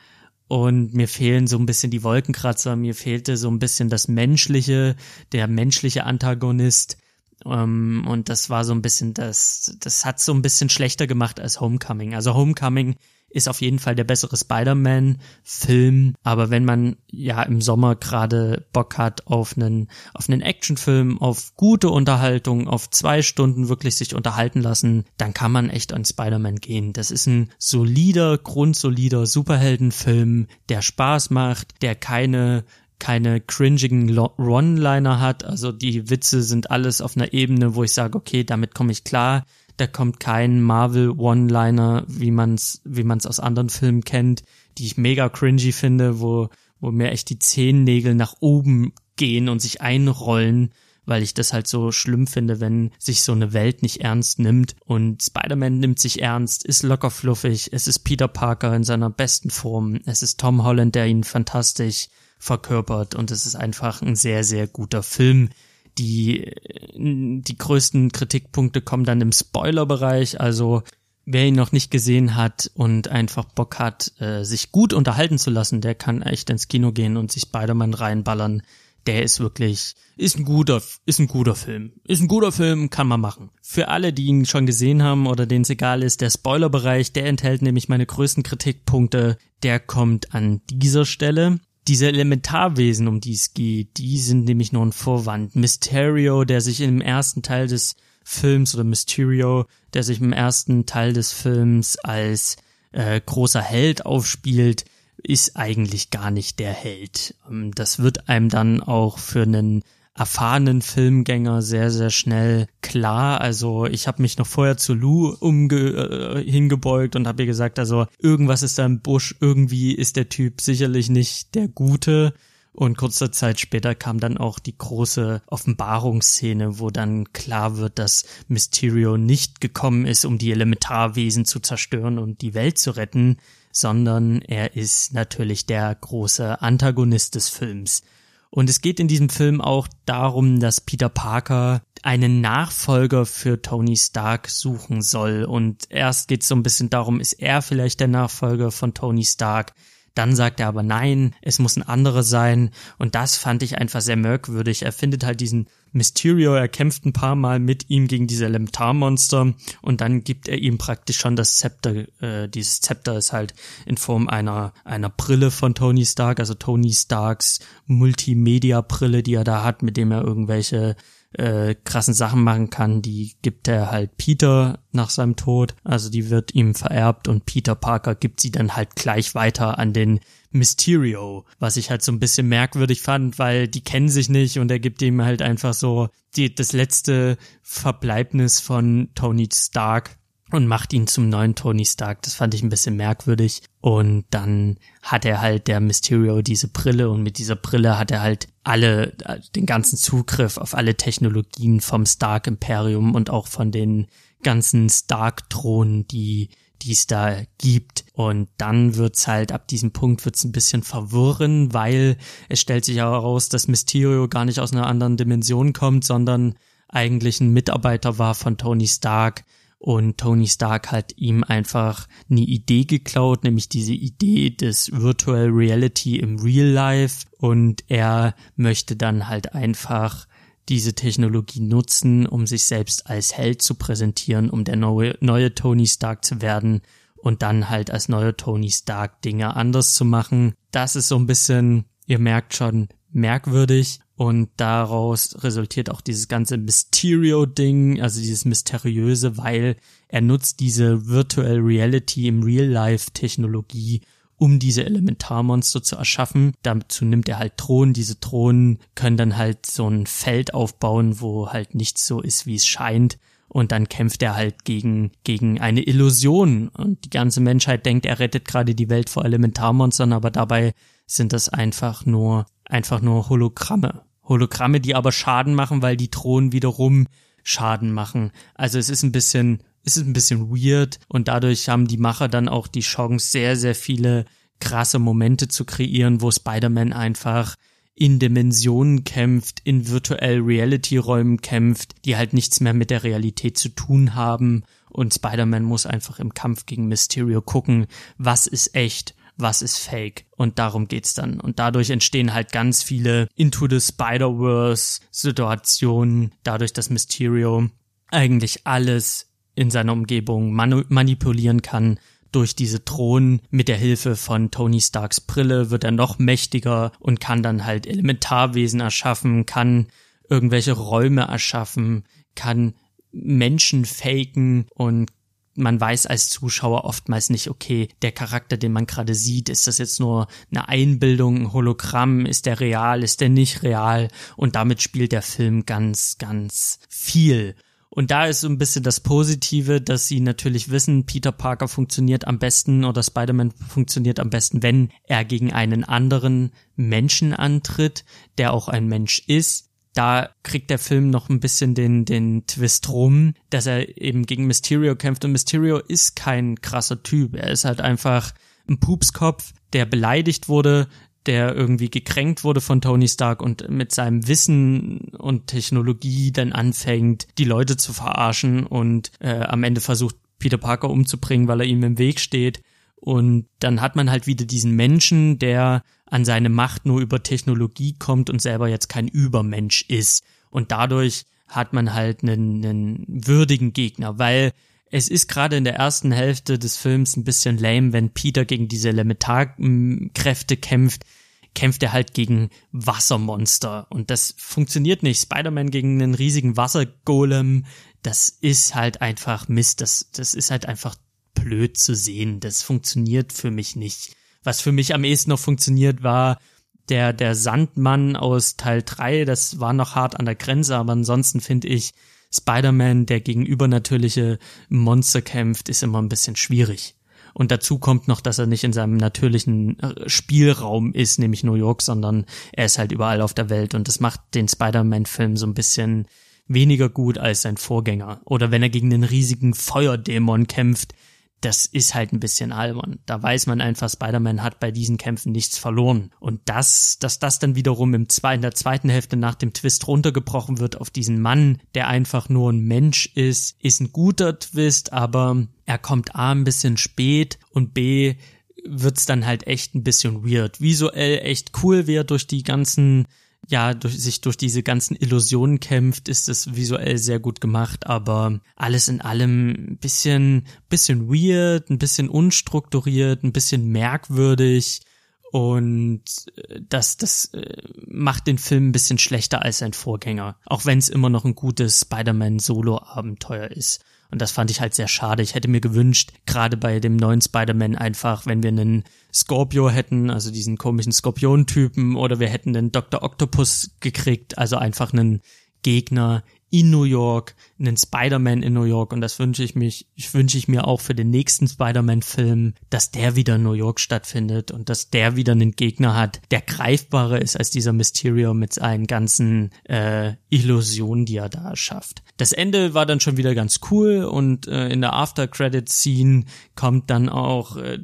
und mir fehlen so ein bisschen die Wolkenkratzer, mir fehlte so ein bisschen das Menschliche, der menschliche Antagonist. Um, ähm, und das war so ein bisschen das, das hat so ein bisschen schlechter gemacht als Homecoming. Also Homecoming ist auf jeden Fall der bessere Spider-Man-Film. Aber wenn man ja im Sommer gerade Bock hat auf einen, auf einen Actionfilm, auf gute Unterhaltung, auf zwei Stunden wirklich sich unterhalten lassen, dann kann man echt an Spider-Man gehen. Das ist ein solider, grundsolider Superheldenfilm, der Spaß macht, der keine keine cringigen One-Liner hat. Also die Witze sind alles auf einer Ebene, wo ich sage, okay, damit komme ich klar da kommt kein Marvel One-Liner, wie man's, wie man's aus anderen Filmen kennt, die ich mega cringy finde, wo, wo mir echt die Zehennägel nach oben gehen und sich einrollen, weil ich das halt so schlimm finde, wenn sich so eine Welt nicht ernst nimmt. Und Spider-Man nimmt sich ernst, ist locker fluffig, es ist Peter Parker in seiner besten Form, es ist Tom Holland, der ihn fantastisch verkörpert und es ist einfach ein sehr, sehr guter Film, die, die größten Kritikpunkte kommen dann im Spoiler-Bereich. Also wer ihn noch nicht gesehen hat und einfach Bock hat, äh, sich gut unterhalten zu lassen, der kann echt ins Kino gehen und sich Spider-Man reinballern. Der ist wirklich, ist ein guter, ist ein guter Film. Ist ein guter Film, kann man machen. Für alle, die ihn schon gesehen haben oder denen es egal ist, der Spoiler-Bereich, der enthält nämlich meine größten Kritikpunkte. Der kommt an dieser Stelle diese Elementarwesen, um die es geht, die sind nämlich nur ein Vorwand. Mysterio, der sich im ersten Teil des Films oder Mysterio, der sich im ersten Teil des Films als äh, großer Held aufspielt, ist eigentlich gar nicht der Held. Ähm, das wird einem dann auch für einen erfahrenen Filmgänger sehr, sehr schnell klar. Also ich habe mich noch vorher zu Lou umge äh, hingebeugt und habe ihr gesagt, also irgendwas ist da im Busch, irgendwie ist der Typ sicherlich nicht der Gute. Und kurzer Zeit später kam dann auch die große Offenbarungsszene, wo dann klar wird, dass Mysterio nicht gekommen ist, um die Elementarwesen zu zerstören und die Welt zu retten, sondern er ist natürlich der große Antagonist des Films. Und es geht in diesem Film auch darum, dass Peter Parker einen Nachfolger für Tony Stark suchen soll. Und erst geht es so ein bisschen darum, ist er vielleicht der Nachfolger von Tony Stark? Dann sagt er aber nein, es muss ein anderer sein. Und das fand ich einfach sehr merkwürdig. Er findet halt diesen Mysterio, er kämpft ein paar Mal mit ihm gegen diese Elementarmonster und dann gibt er ihm praktisch schon das Zepter. Äh, dieses Zepter ist halt in Form einer, einer Brille von Tony Stark, also Tony Starks Multimedia-Brille, die er da hat, mit dem er irgendwelche äh, krassen Sachen machen kann, die gibt er halt Peter nach seinem Tod. Also die wird ihm vererbt und Peter Parker gibt sie dann halt gleich weiter an den Mysterio, was ich halt so ein bisschen merkwürdig fand, weil die kennen sich nicht und er gibt ihm halt einfach so die, das letzte Verbleibnis von Tony Stark und macht ihn zum neuen Tony Stark. Das fand ich ein bisschen merkwürdig. Und dann hat er halt der Mysterio diese Brille und mit dieser Brille hat er halt alle, den ganzen Zugriff auf alle Technologien vom Stark Imperium und auch von den ganzen Stark Thronen, die die es da gibt. Und dann wird's halt, ab diesem Punkt wird's ein bisschen verwirren, weil es stellt sich heraus, dass Mysterio gar nicht aus einer anderen Dimension kommt, sondern eigentlich ein Mitarbeiter war von Tony Stark, und Tony Stark hat ihm einfach eine Idee geklaut, nämlich diese Idee des Virtual Reality im Real Life. Und er möchte dann halt einfach diese Technologie nutzen, um sich selbst als Held zu präsentieren, um der neue, neue Tony Stark zu werden und dann halt als neuer Tony Stark Dinge anders zu machen. Das ist so ein bisschen, ihr merkt schon, merkwürdig und daraus resultiert auch dieses ganze Mysterio-Ding, also dieses Mysteriöse, weil er nutzt diese Virtual Reality im Real-Life-Technologie, um diese Elementarmonster zu erschaffen. Dazu nimmt er halt Drohnen. Diese Drohnen können dann halt so ein Feld aufbauen, wo halt nichts so ist, wie es scheint. und dann kämpft er halt gegen, gegen eine Illusion und die ganze Menschheit denkt, er rettet gerade die Welt vor Elementarmonstern, aber dabei sind das einfach nur, einfach nur Hologramme. Hologramme, die aber Schaden machen, weil die Thronen wiederum Schaden machen. Also es ist ein bisschen, es ist ein bisschen weird und dadurch haben die Macher dann auch die Chance, sehr, sehr viele krasse Momente zu kreieren, wo Spider-Man einfach in Dimensionen kämpft, in virtuell Reality-Räumen kämpft, die halt nichts mehr mit der Realität zu tun haben. Und Spider-Man muss einfach im Kampf gegen Mysterio gucken, was ist echt, was ist fake. Und darum geht's dann. Und dadurch entstehen halt ganz viele Into the Spider-Verse Situationen, dadurch, dass Mysterio eigentlich alles in seiner Umgebung manipulieren kann, durch diese Thron mit der Hilfe von Tony Starks Brille wird er noch mächtiger und kann dann halt Elementarwesen erschaffen, kann irgendwelche Räume erschaffen, kann Menschen faken und man weiß als Zuschauer oftmals nicht, okay, der Charakter, den man gerade sieht, ist das jetzt nur eine Einbildung, ein Hologramm, ist der real, ist der nicht real und damit spielt der Film ganz, ganz viel. Und da ist so ein bisschen das Positive, dass sie natürlich wissen, Peter Parker funktioniert am besten oder Spider-Man funktioniert am besten, wenn er gegen einen anderen Menschen antritt, der auch ein Mensch ist. Da kriegt der Film noch ein bisschen den, den Twist rum, dass er eben gegen Mysterio kämpft. Und Mysterio ist kein krasser Typ. Er ist halt einfach ein Pupskopf, der beleidigt wurde, der irgendwie gekränkt wurde von Tony Stark und mit seinem Wissen und Technologie dann anfängt, die Leute zu verarschen und äh, am Ende versucht, Peter Parker umzubringen, weil er ihm im Weg steht. Und dann hat man halt wieder diesen Menschen, der an seine Macht nur über Technologie kommt und selber jetzt kein Übermensch ist. Und dadurch hat man halt einen, einen würdigen Gegner, weil es ist gerade in der ersten Hälfte des Films ein bisschen lame, wenn Peter gegen diese Elementarkräfte kämpft, kämpft er halt gegen Wassermonster und das funktioniert nicht. Spider-Man gegen einen riesigen Wassergolem, das ist halt einfach Mist, das, das ist halt einfach blöd zu sehen. Das funktioniert für mich nicht. Was für mich am ehesten noch funktioniert war, der, der Sandmann aus Teil 3, das war noch hart an der Grenze, aber ansonsten finde ich, Spider-Man, der gegen übernatürliche Monster kämpft, ist immer ein bisschen schwierig. Und dazu kommt noch, dass er nicht in seinem natürlichen äh, Spielraum ist, nämlich New York, sondern er ist halt überall auf der Welt und das macht den Spider-Man-Film so ein bisschen weniger gut als sein Vorgänger. Oder wenn er gegen den riesigen Feuerdämon kämpft, das ist halt ein bisschen albern. Da weiß man einfach, Spider-Man hat bei diesen Kämpfen nichts verloren. Und das, dass das dann wiederum im zwei, in der zweiten Hälfte nach dem Twist runtergebrochen wird auf diesen Mann, der einfach nur ein Mensch ist, ist ein guter Twist, aber er kommt A ein bisschen spät und B wird's dann halt echt ein bisschen weird. Visuell echt cool, wie er durch die ganzen ja durch, sich durch diese ganzen Illusionen kämpft, ist es visuell sehr gut gemacht, aber alles in allem bisschen, bisschen weird, ein bisschen unstrukturiert, ein bisschen merkwürdig und äh, das, das äh, macht den Film ein bisschen schlechter als sein Vorgänger, auch wenn es immer noch ein gutes Spider-Man-Solo-Abenteuer ist. Und das fand ich halt sehr schade. Ich hätte mir gewünscht, gerade bei dem neuen Spider-Man einfach, wenn wir einen Scorpio hätten, also diesen komischen Skorpion-Typen, oder wir hätten einen Dr. Octopus gekriegt, also einfach einen Gegner in New York, einen Spider-Man in New York und das wünsche ich mich, ich wünsche ich mir auch für den nächsten Spider-Man-Film, dass der wieder in New York stattfindet und dass der wieder einen Gegner hat, der greifbarer ist als dieser Mysterio mit seinen ganzen äh, Illusionen, die er da schafft. Das Ende war dann schon wieder ganz cool und äh, in der After-Credit-Scene kommt dann auch äh,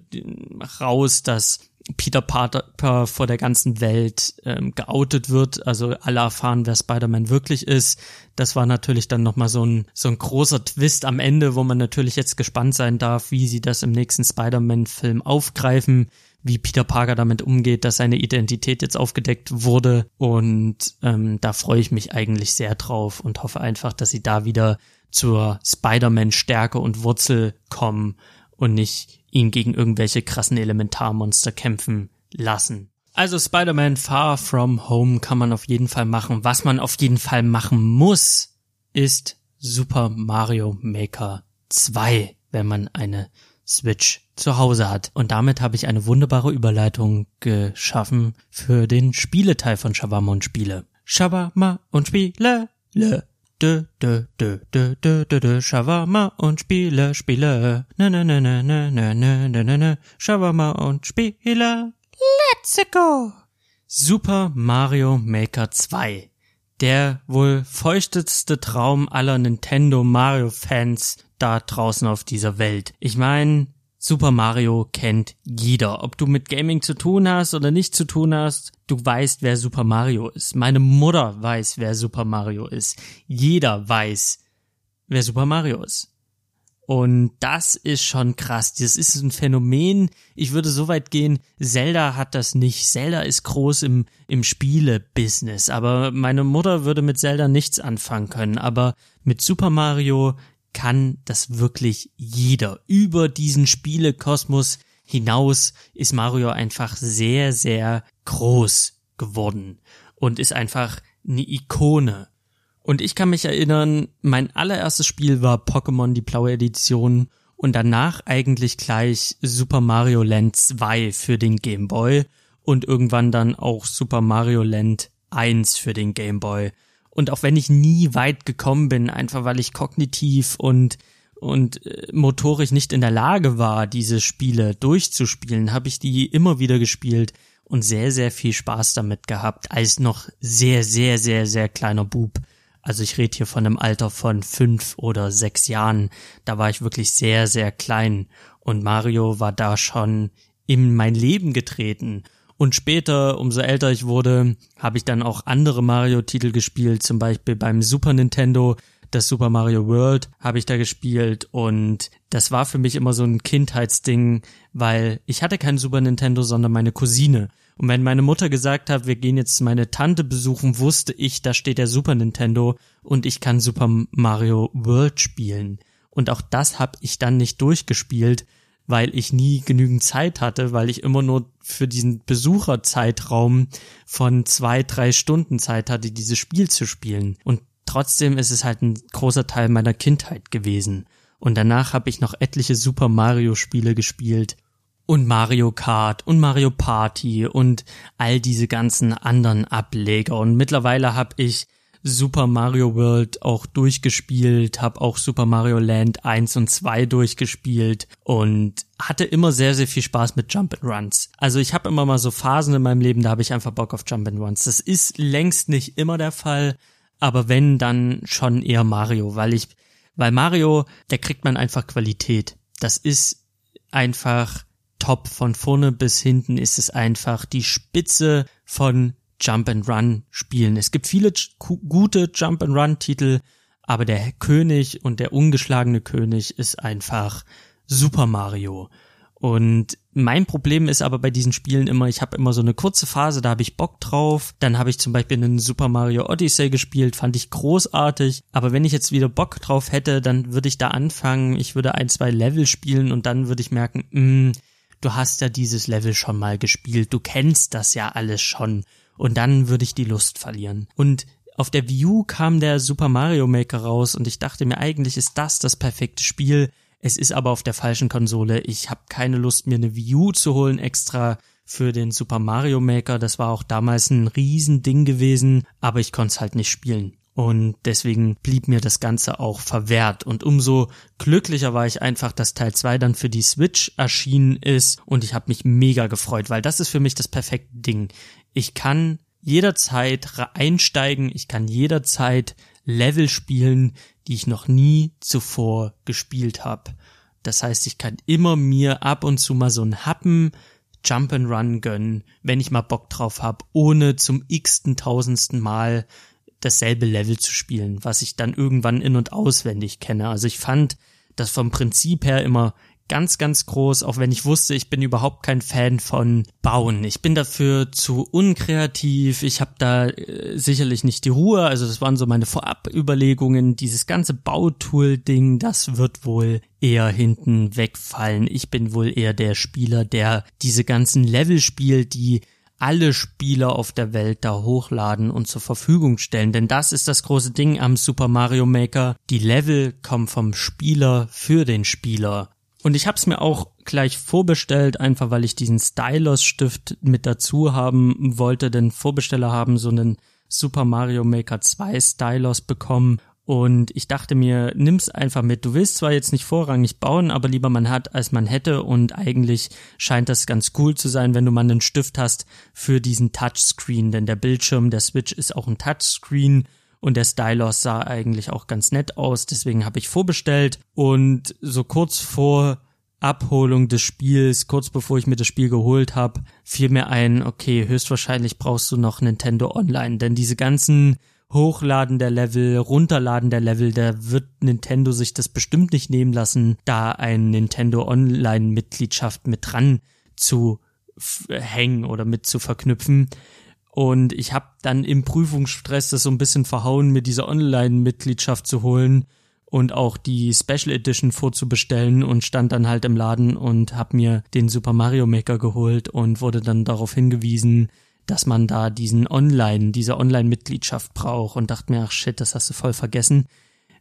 raus, dass Peter Parker vor der ganzen Welt ähm, geoutet wird, also alle erfahren, wer Spider-Man wirklich ist. Das war natürlich dann nochmal so ein, so ein großer Twist am Ende, wo man natürlich jetzt gespannt sein darf, wie sie das im nächsten Spider-Man-Film aufgreifen, wie Peter Parker damit umgeht, dass seine Identität jetzt aufgedeckt wurde. Und ähm, da freue ich mich eigentlich sehr drauf und hoffe einfach, dass sie da wieder zur Spider-Man-Stärke und Wurzel kommen und nicht ihn gegen irgendwelche krassen Elementarmonster kämpfen lassen. Also Spider-Man Far From Home kann man auf jeden Fall machen. Was man auf jeden Fall machen muss, ist Super Mario Maker 2, wenn man eine Switch zu Hause hat. Und damit habe ich eine wunderbare Überleitung geschaffen für den Spieleteil von Shawarma und Spiele. Shawarma und Spiele. Le. Dö, dö, dö, dö, dö, dö, dö, Shawarma und Spiele, Spiele. Ne, ne, ne, ne, ne, ne, ne, ne, ne, ne, Shawarma und Spiele. Let's go! Super Mario Maker 2. Der wohl feuchteste Traum aller Nintendo Mario Fans da draußen auf dieser Welt. Ich meine, Super Mario kennt jeder. Ob du mit Gaming zu tun hast oder nicht zu tun hast, du weißt, wer Super Mario ist. Meine Mutter weiß, wer Super Mario ist. Jeder weiß, wer Super Mario ist. Und das ist schon krass. Das ist ein Phänomen. Ich würde so weit gehen, Zelda hat das nicht. Zelda ist groß im, im Spiele-Business. Aber meine Mutter würde mit Zelda nichts anfangen können. Aber mit Super Mario kann das wirklich jeder. Über diesen Spielekosmos hinaus ist Mario einfach sehr, sehr groß geworden und ist einfach eine Ikone. Und ich kann mich erinnern, mein allererstes Spiel war Pokémon die blaue Edition und danach eigentlich gleich Super Mario Land 2 für den Game Boy und irgendwann dann auch Super Mario Land 1 für den Game Boy. Und auch wenn ich nie weit gekommen bin, einfach weil ich kognitiv und und äh, motorisch nicht in der Lage war, diese Spiele durchzuspielen, habe ich die immer wieder gespielt und sehr, sehr viel Spaß damit gehabt, als noch sehr, sehr, sehr, sehr kleiner Bub. Also ich rede hier von einem Alter von fünf oder sechs Jahren. Da war ich wirklich sehr, sehr klein. Und Mario war da schon in mein Leben getreten. Und später, umso älter ich wurde, habe ich dann auch andere Mario-Titel gespielt, zum Beispiel beim Super Nintendo, das Super Mario World habe ich da gespielt und das war für mich immer so ein Kindheitsding, weil ich hatte kein Super Nintendo, sondern meine Cousine. Und wenn meine Mutter gesagt hat, wir gehen jetzt meine Tante besuchen, wusste ich, da steht der Super Nintendo und ich kann Super Mario World spielen. Und auch das habe ich dann nicht durchgespielt, weil ich nie genügend Zeit hatte, weil ich immer nur für diesen Besucherzeitraum von zwei, drei Stunden Zeit hatte, dieses Spiel zu spielen. Und trotzdem ist es halt ein großer Teil meiner Kindheit gewesen. Und danach habe ich noch etliche Super Mario Spiele gespielt und Mario Kart und Mario Party und all diese ganzen anderen Ableger. Und mittlerweile habe ich Super Mario World auch durchgespielt, habe auch Super Mario Land 1 und 2 durchgespielt und hatte immer sehr, sehr viel Spaß mit Jump and Runs. Also ich habe immer mal so Phasen in meinem Leben, da habe ich einfach Bock auf Jump and Runs. Das ist längst nicht immer der Fall, aber wenn, dann schon eher Mario, weil ich, weil Mario, der kriegt man einfach Qualität. Das ist einfach top. Von vorne bis hinten ist es einfach die Spitze von Jump and Run Spielen. Es gibt viele gute Jump and Run Titel, aber der König und der ungeschlagene König ist einfach Super Mario. Und mein Problem ist aber bei diesen Spielen immer, ich habe immer so eine kurze Phase, da habe ich Bock drauf. Dann habe ich zum Beispiel einen Super Mario Odyssey gespielt, fand ich großartig. Aber wenn ich jetzt wieder Bock drauf hätte, dann würde ich da anfangen, ich würde ein, zwei Level spielen und dann würde ich merken, mh, mm, du hast ja dieses Level schon mal gespielt, du kennst das ja alles schon und dann würde ich die Lust verlieren. Und auf der Wii U kam der Super Mario Maker raus und ich dachte mir, eigentlich ist das das perfekte Spiel. Es ist aber auf der falschen Konsole. Ich habe keine Lust, mir eine Wii U zu holen extra für den Super Mario Maker. Das war auch damals ein Riesending gewesen, aber ich konnte es halt nicht spielen. Und deswegen blieb mir das Ganze auch verwehrt. Und umso glücklicher war ich einfach, dass Teil 2 dann für die Switch erschienen ist. Und ich habe mich mega gefreut, weil das ist für mich das perfekte Ding. Ich kann jederzeit einsteigen, ich kann jederzeit Level spielen, die ich noch nie zuvor gespielt habe. Das heißt, ich kann immer mir ab und zu mal so ein Happen Jump and Run gönnen, wenn ich mal Bock drauf habe, ohne zum x-ten tausendsten Mal dasselbe Level zu spielen, was ich dann irgendwann in und auswendig kenne. Also ich fand das vom Prinzip her immer ganz, ganz groß, auch wenn ich wusste, ich bin überhaupt kein Fan von Bauen. Ich bin dafür zu unkreativ. Ich habe da äh, sicherlich nicht die Ruhe. Also das waren so meine Vorabüberlegungen. Dieses ganze Bautool-Ding, das wird wohl eher hinten wegfallen. Ich bin wohl eher der Spieler, der diese ganzen Level spielt, die alle Spieler auf der Welt da hochladen und zur Verfügung stellen. Denn das ist das große Ding am Super Mario Maker. Die Level kommen vom Spieler für den Spieler. Und ich habe es mir auch gleich vorbestellt, einfach weil ich diesen Stylus-Stift mit dazu haben wollte, denn Vorbesteller haben so einen Super Mario Maker 2 Stylus bekommen Und ich dachte mir, nimm's einfach mit. Du willst zwar jetzt nicht vorrangig bauen, aber lieber man hat, als man hätte. Und eigentlich scheint das ganz cool zu sein, wenn du mal einen Stift hast für diesen Touchscreen. Denn der Bildschirm der Switch ist auch ein Touchscreen. Und der Stylus sah eigentlich auch ganz nett aus. Deswegen habe ich vorbestellt. Und so kurz vor Abholung des Spiels, kurz bevor ich mir das Spiel geholt habe, fiel mir ein, okay, höchstwahrscheinlich brauchst du noch Nintendo Online. Denn diese ganzen Hochladen der Level, Runterladen der Level, da wird Nintendo sich das bestimmt nicht nehmen lassen, da ein Nintendo Online-Mitgliedschaft mit dran zu hängen oder mit zu verknüpfen. Und ich habe dann im Prüfungsstress das so ein bisschen verhauen, mir diese Online-Mitgliedschaft zu holen und auch die Special Edition vorzubestellen und stand dann halt im Laden und habe mir den Super Mario Maker geholt und wurde dann darauf hingewiesen, dass man da diesen Online, diese Online-Mitgliedschaft braucht und dachte mir, ach shit, das hast du voll vergessen.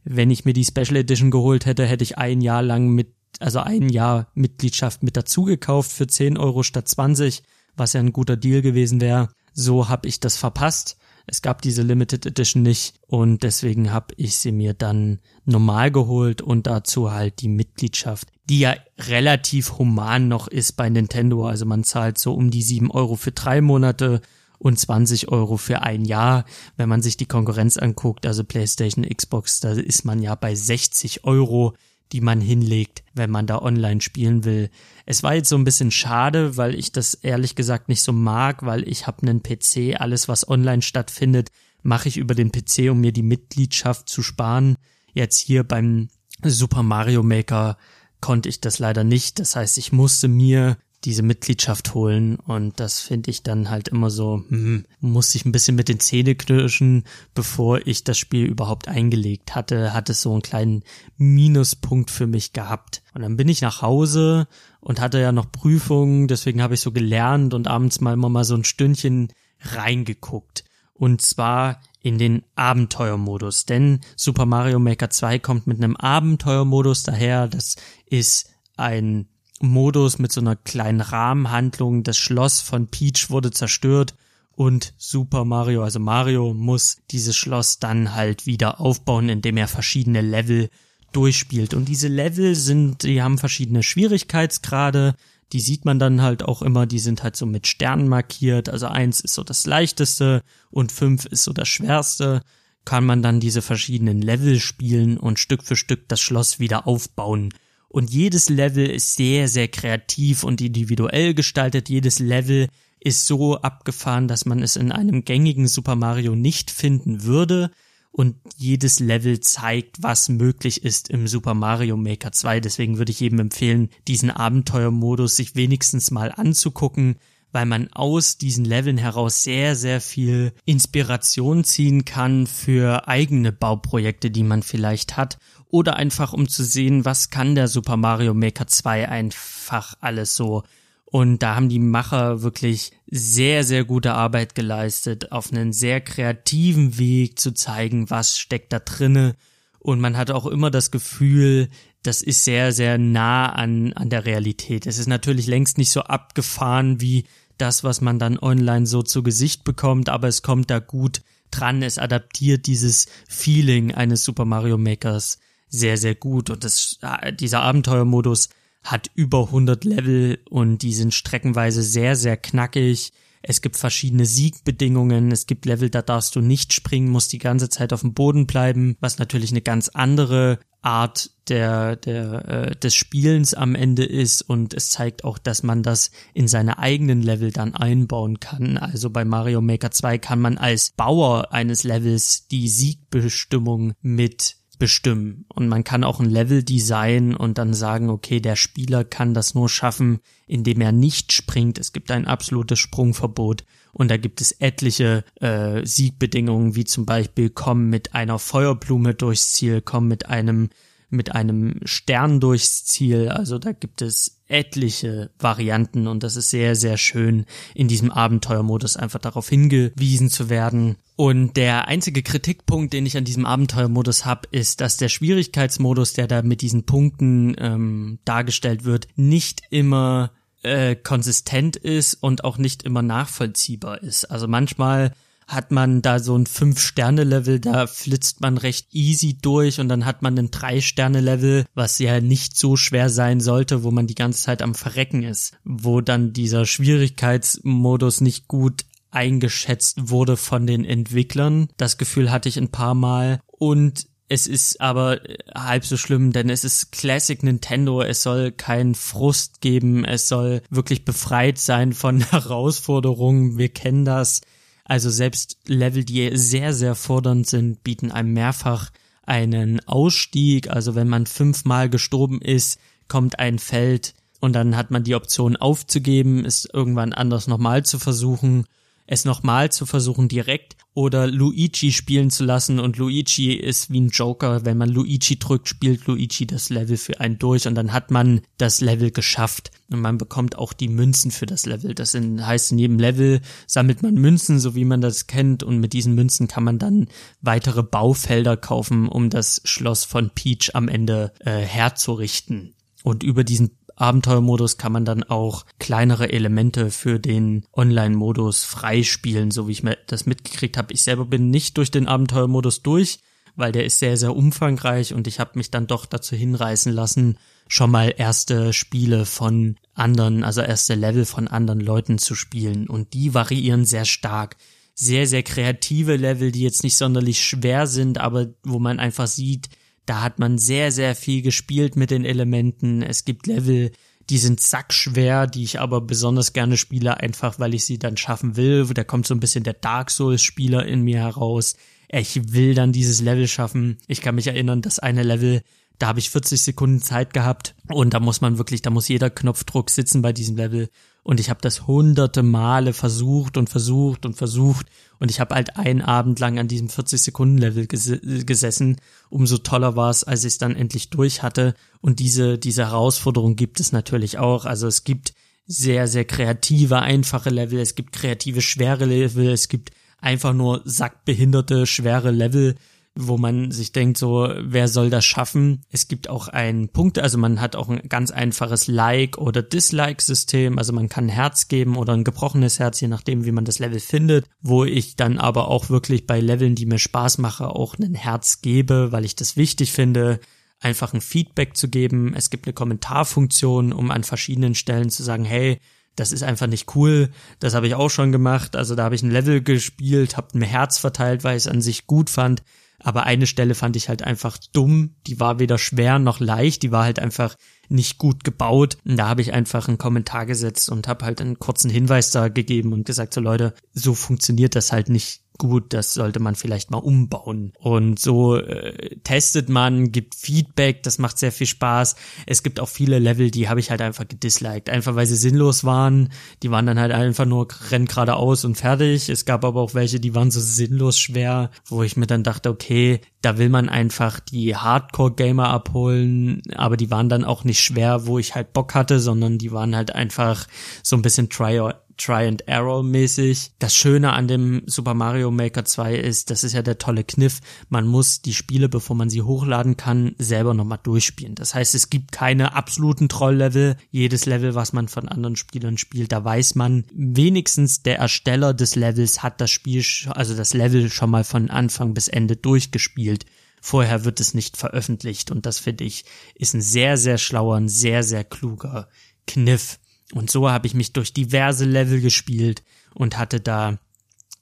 Wenn ich mir die Special Edition geholt hätte, hätte ich ein Jahr lang mit, also ein Jahr Mitgliedschaft mit dazu gekauft für 10 Euro statt 20, was ja ein guter Deal gewesen wäre. So habe ich das verpasst es gab diese Limited Edition nicht und deswegen habe ich sie mir dann normal geholt und dazu halt die Mitgliedschaft, die ja relativ human noch ist bei Nintendo. Also man zahlt so um die sieben Euro für drei Monate und 20 Euro für ein Jahr. Wenn man sich die Konkurrenz anguckt, also PlayStation, Xbox, da ist man ja bei 60 Euro die man hinlegt, wenn man da online spielen will. Es war jetzt so ein bisschen schade, weil ich das ehrlich gesagt nicht so mag, weil ich habe einen PC, alles was online stattfindet, mache ich über den PC, um mir die Mitgliedschaft zu sparen. Jetzt hier beim Super Mario Maker konnte ich das leider nicht. Das heißt, ich musste mir diese Mitgliedschaft holen und das finde ich dann halt immer so, hm, muss ich ein bisschen mit den Zähne knirschen, bevor ich das Spiel überhaupt eingelegt hatte, hat es so einen kleinen Minuspunkt für mich gehabt. Und dann bin ich nach Hause und hatte ja noch Prüfungen, deswegen habe ich so gelernt und abends mal immer mal so ein Stündchen reingeguckt. Und zwar in den Abenteuermodus, denn Super Mario Maker 2 kommt mit einem Abenteuermodus daher, das ist ein Modus mit so einer kleinen Rahmenhandlung. Das Schloss von Peach wurde zerstört und Super Mario, also Mario, muss dieses Schloss dann halt wieder aufbauen, indem er verschiedene Level durchspielt. Und diese Level sind, die haben verschiedene Schwierigkeitsgrade. Die sieht man dann halt auch immer, die sind halt so mit Sternen markiert. Also eins ist so das leichteste und fünf ist so das schwerste. Kann man dann diese verschiedenen Level spielen und Stück für Stück das Schloss wieder aufbauen. Und jedes Level ist sehr, sehr kreativ und individuell gestaltet. Jedes Level ist so abgefahren, dass man es in einem gängigen Super Mario nicht finden würde. Und jedes Level zeigt, was möglich ist im Super Mario Maker 2. Deswegen würde ich jedem empfehlen, diesen Abenteuermodus sich wenigstens mal anzugucken, weil man aus diesen Leveln heraus sehr, sehr viel Inspiration ziehen kann für eigene Bauprojekte, die man vielleicht hat oder einfach um zu sehen, was kann der Super Mario Maker 2 einfach alles so. Und da haben die Macher wirklich sehr, sehr gute Arbeit geleistet, auf einen sehr kreativen Weg zu zeigen, was steckt da drinne. Und man hat auch immer das Gefühl, das ist sehr, sehr nah an, an der Realität. Es ist natürlich längst nicht so abgefahren wie das, was man dann online so zu Gesicht bekommt, aber es kommt da gut dran. Es adaptiert dieses Feeling eines Super Mario Makers sehr, sehr gut. Und das, dieser Abenteuermodus hat über 100 Level und die sind streckenweise sehr, sehr knackig. Es gibt verschiedene Siegbedingungen. Es gibt Level, da darfst du nicht springen, musst die ganze Zeit auf dem Boden bleiben, was natürlich eine ganz andere Art der, der, äh, des Spielens am Ende ist und es zeigt auch, dass man das in seine eigenen Level dann einbauen kann. Also bei Mario Maker 2 kann man als Bauer eines Levels die Siegbestimmung mit bestimmen. Und man kann auch ein Level designen und dann sagen, okay, der Spieler kann das nur schaffen, indem er nicht springt. Es gibt ein absolutes Sprungverbot. Und da gibt es etliche äh, Siegbedingungen, wie zum Beispiel komm mit einer Feuerblume durchs Ziel, komm mit einem mit einem Stern durchs Ziel. Also da gibt es etliche Varianten und das ist sehr, sehr schön, in diesem Abenteuermodus einfach darauf hingewiesen zu werden. Und der einzige Kritikpunkt, den ich an diesem Abenteuermodus habe, ist, dass der Schwierigkeitsmodus, der da mit diesen Punkten ähm, dargestellt wird, nicht immer äh, konsistent ist und auch nicht immer nachvollziehbar ist. Also manchmal hat man da so ein Fünf-Sterne-Level, da flitzt man recht easy durch und dann hat man ein Drei-Sterne-Level, was ja nicht so schwer sein sollte, wo man die ganze Zeit am Verrecken ist, wo dann dieser Schwierigkeitsmodus nicht gut eingeschätzt wurde von den Entwicklern. Das Gefühl hatte ich ein paar Mal und es ist aber halb so schlimm, denn es ist Classic Nintendo. Es soll keinen Frust geben. Es soll wirklich befreit sein von <laughs> Herausforderungen. Wir kennen das. Also selbst Level, die sehr, sehr fordernd sind, bieten einem mehrfach einen Ausstieg. Also wenn man fünfmal gestorben ist, kommt ein Feld und dann hat man die Option aufzugeben, es irgendwann anders nochmal zu versuchen es nochmal zu versuchen direkt oder Luigi spielen zu lassen und Luigi ist wie ein Joker. Wenn man Luigi drückt, spielt Luigi das Level für einen durch und dann hat man das Level geschafft und man bekommt auch die Münzen für das Level. Das heißt, in jedem Level sammelt man Münzen, so wie man das kennt und mit diesen Münzen kann man dann weitere Baufelder kaufen, um das Schloss von Peach am Ende äh, herzurichten. Und über diesen Abenteuermodus kann man dann auch kleinere Elemente für den Online-Modus freispielen, so wie ich mir das mitgekriegt habe. Ich selber bin nicht durch den Abenteuermodus durch, weil der ist sehr, sehr umfangreich und ich habe mich dann doch dazu hinreißen lassen, schon mal erste Spiele von anderen, also erste Level von anderen Leuten zu spielen. Und die variieren sehr stark. Sehr, sehr kreative Level, die jetzt nicht sonderlich schwer sind, aber wo man einfach sieht, da hat man sehr, sehr viel gespielt mit den Elementen. Es gibt Level, die sind sackschwer, die ich aber besonders gerne spiele, einfach weil ich sie dann schaffen will. Da kommt so ein bisschen der Dark Souls-Spieler in mir heraus. Ich will dann dieses Level schaffen. Ich kann mich erinnern, dass eine Level, da habe ich 40 Sekunden Zeit gehabt und da muss man wirklich, da muss jeder Knopfdruck sitzen bei diesem Level und ich habe das hunderte Male versucht und versucht und versucht und ich habe halt einen Abend lang an diesem 40 Sekunden Level ges gesessen. Umso toller war es, als ich es dann endlich durch hatte und diese diese Herausforderung gibt es natürlich auch. Also es gibt sehr sehr kreative einfache Level, es gibt kreative schwere Level, es gibt einfach nur sackbehinderte schwere Level wo man sich denkt, so, wer soll das schaffen? Es gibt auch einen Punkt, also man hat auch ein ganz einfaches Like- oder Dislike-System, also man kann ein Herz geben oder ein gebrochenes Herz, je nachdem, wie man das Level findet, wo ich dann aber auch wirklich bei Leveln, die mir Spaß machen, auch ein Herz gebe, weil ich das wichtig finde, einfach ein Feedback zu geben. Es gibt eine Kommentarfunktion, um an verschiedenen Stellen zu sagen, hey, das ist einfach nicht cool. Das habe ich auch schon gemacht. Also da habe ich ein Level gespielt, habe ein Herz verteilt, weil ich es an sich gut fand. Aber eine Stelle fand ich halt einfach dumm. Die war weder schwer noch leicht. Die war halt einfach nicht gut gebaut. Und da habe ich einfach einen Kommentar gesetzt und habe halt einen kurzen Hinweis da gegeben und gesagt, so Leute, so funktioniert das halt nicht gut, das sollte man vielleicht mal umbauen. Und so äh, testet man, gibt Feedback, das macht sehr viel Spaß. Es gibt auch viele Level, die habe ich halt einfach gedisliked, einfach weil sie sinnlos waren. Die waren dann halt einfach nur renn geradeaus und fertig. Es gab aber auch welche, die waren so sinnlos schwer, wo ich mir dann dachte, okay, da will man einfach die Hardcore-Gamer abholen, aber die waren dann auch nicht schwer, wo ich halt Bock hatte, sondern die waren halt einfach so ein bisschen Try Try and Error mäßig. Das Schöne an dem Super Mario Maker 2 ist, das ist ja der tolle Kniff, man muss die Spiele, bevor man sie hochladen kann, selber nochmal durchspielen. Das heißt, es gibt keine absoluten Trolllevel. Jedes Level, was man von anderen Spielern spielt, da weiß man, wenigstens der Ersteller des Levels hat das Spiel, also das Level schon mal von Anfang bis Ende durchgespielt. Vorher wird es nicht veröffentlicht und das finde ich ist ein sehr, sehr schlauer, ein sehr, sehr kluger Kniff. Und so habe ich mich durch diverse Level gespielt und hatte da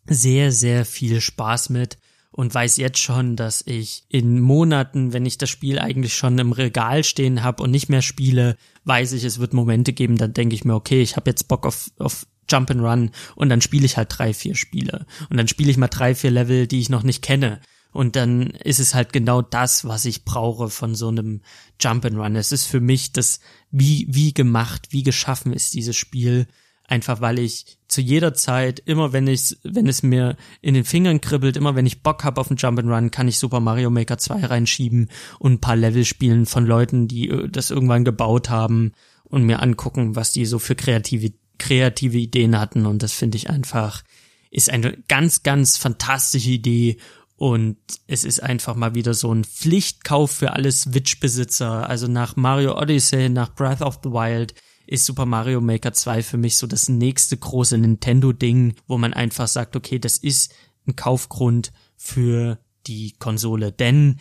sehr, sehr viel Spaß mit und weiß jetzt schon, dass ich in Monaten, wenn ich das Spiel eigentlich schon im Regal stehen habe und nicht mehr spiele, weiß ich, es wird Momente geben, dann denke ich mir, okay, ich habe jetzt Bock auf, auf Jump and Run und dann spiele ich halt drei, vier Spiele. Und dann spiele ich mal drei, vier Level, die ich noch nicht kenne. Und dann ist es halt genau das, was ich brauche von so einem Jump and Run. Es ist für mich das, wie, wie gemacht, wie geschaffen ist dieses Spiel. Einfach weil ich zu jeder Zeit, immer wenn ich, wenn es mir in den Fingern kribbelt, immer wenn ich Bock habe auf ein Jump and Run, kann ich Super Mario Maker 2 reinschieben und ein paar Level spielen von Leuten, die äh, das irgendwann gebaut haben und mir angucken, was die so für kreative, kreative Ideen hatten. Und das finde ich einfach, ist eine ganz, ganz fantastische Idee und es ist einfach mal wieder so ein Pflichtkauf für alle Switch-Besitzer. Also nach Mario Odyssey, nach Breath of the Wild ist Super Mario Maker 2 für mich so das nächste große Nintendo-Ding, wo man einfach sagt, okay, das ist ein Kaufgrund für die Konsole, denn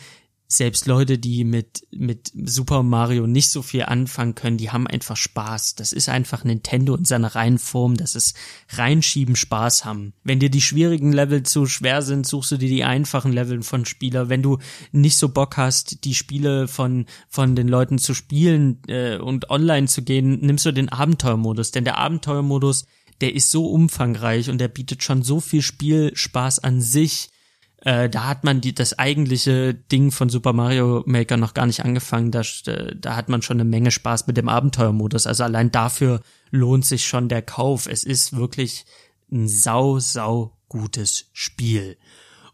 selbst Leute, die mit, mit Super Mario nicht so viel anfangen können, die haben einfach Spaß. Das ist einfach Nintendo in seiner reinen Form, dass es reinschieben Spaß haben. Wenn dir die schwierigen Level zu schwer sind, suchst du dir die einfachen Level von Spieler. Wenn du nicht so Bock hast, die Spiele von, von den Leuten zu spielen äh, und online zu gehen, nimmst du den Abenteuermodus. Denn der Abenteuermodus, der ist so umfangreich und der bietet schon so viel Spielspaß an sich, äh, da hat man die, das eigentliche Ding von Super Mario Maker noch gar nicht angefangen. Da, äh, da hat man schon eine Menge Spaß mit dem Abenteuermodus. Also allein dafür lohnt sich schon der Kauf. Es ist wirklich ein sau, sau gutes Spiel.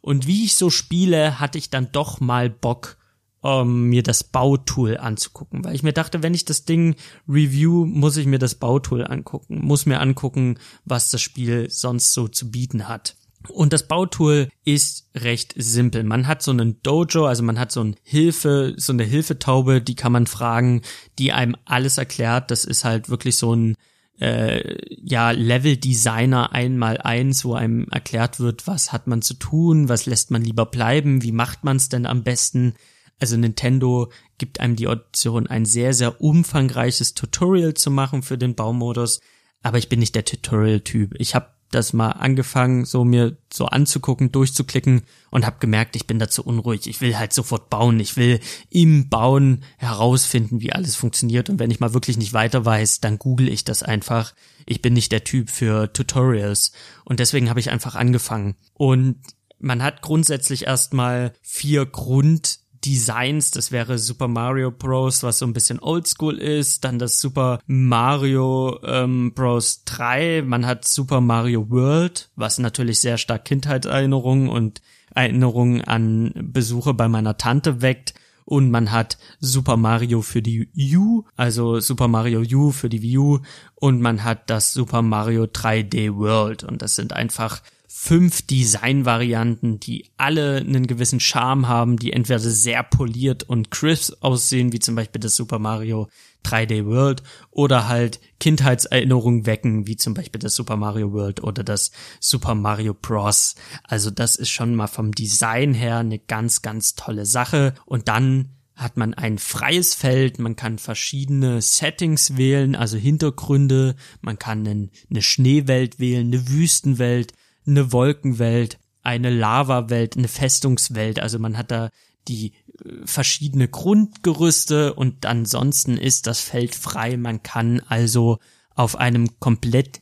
Und wie ich so spiele, hatte ich dann doch mal Bock, um mir das Bautool anzugucken, weil ich mir dachte, wenn ich das Ding review, muss ich mir das Bautool angucken, muss mir angucken, was das Spiel sonst so zu bieten hat. Und das Bautool ist recht simpel. Man hat so einen Dojo, also man hat so ein Hilfe, so eine Hilfetaube, die kann man fragen, die einem alles erklärt. Das ist halt wirklich so ein äh, ja Level Designer einmal eins, wo einem erklärt wird, was hat man zu tun, was lässt man lieber bleiben, wie macht man es denn am besten. Also Nintendo gibt einem die Option, ein sehr sehr umfangreiches Tutorial zu machen für den Baumodus. Aber ich bin nicht der Tutorial-Typ. Ich habe das mal angefangen, so mir so anzugucken, durchzuklicken und habe gemerkt, ich bin dazu unruhig. Ich will halt sofort bauen. Ich will im Bauen herausfinden, wie alles funktioniert. Und wenn ich mal wirklich nicht weiter weiß, dann google ich das einfach. Ich bin nicht der Typ für Tutorials. Und deswegen habe ich einfach angefangen. Und man hat grundsätzlich erstmal vier Grund Designs, das wäre Super Mario Bros., was so ein bisschen oldschool ist, dann das Super Mario ähm, Bros. 3, man hat Super Mario World, was natürlich sehr stark Kindheitserinnerungen und Erinnerungen an Besuche bei meiner Tante weckt und man hat Super Mario für die U, also Super Mario U für die Wii U und man hat das Super Mario 3D World und das sind einfach fünf Designvarianten, die alle einen gewissen Charme haben, die entweder sehr poliert und crisp aussehen, wie zum Beispiel das Super Mario 3D World, oder halt Kindheitserinnerungen wecken, wie zum Beispiel das Super Mario World oder das Super Mario Bros. Also das ist schon mal vom Design her eine ganz, ganz tolle Sache. Und dann hat man ein freies Feld, man kann verschiedene Settings wählen, also Hintergründe, man kann eine Schneewelt wählen, eine Wüstenwelt, eine Wolkenwelt, eine Lavawelt, eine Festungswelt. Also man hat da die äh, verschiedene Grundgerüste und ansonsten ist das Feld frei. Man kann also auf einem komplett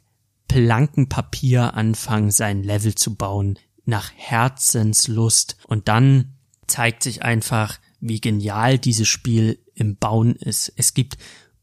blanken Papier anfangen, sein Level zu bauen, nach Herzenslust. Und dann zeigt sich einfach, wie genial dieses Spiel im Bauen ist. Es gibt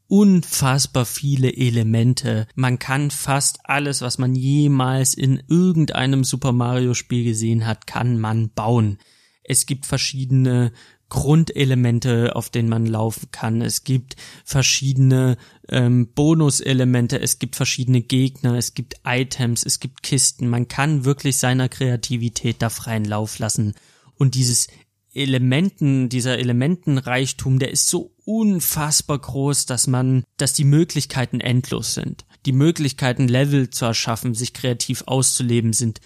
unfassbar viele Elemente. Man kann fast alles, was man jemals in irgendeinem Super Mario Spiel gesehen hat, kann man bauen. Es gibt verschiedene Grundelemente, auf denen man laufen kann. Es gibt verschiedene ähm, Bonuselemente, es gibt verschiedene Gegner, es gibt Items, es gibt Kisten. Man kann wirklich seiner Kreativität da freien Lauf lassen. Und dieses Elementen, dieser Elementenreichtum, der ist so unfassbar groß, dass man, dass die Möglichkeiten endlos sind. Die Möglichkeiten, Level zu erschaffen, sich kreativ auszuleben, sind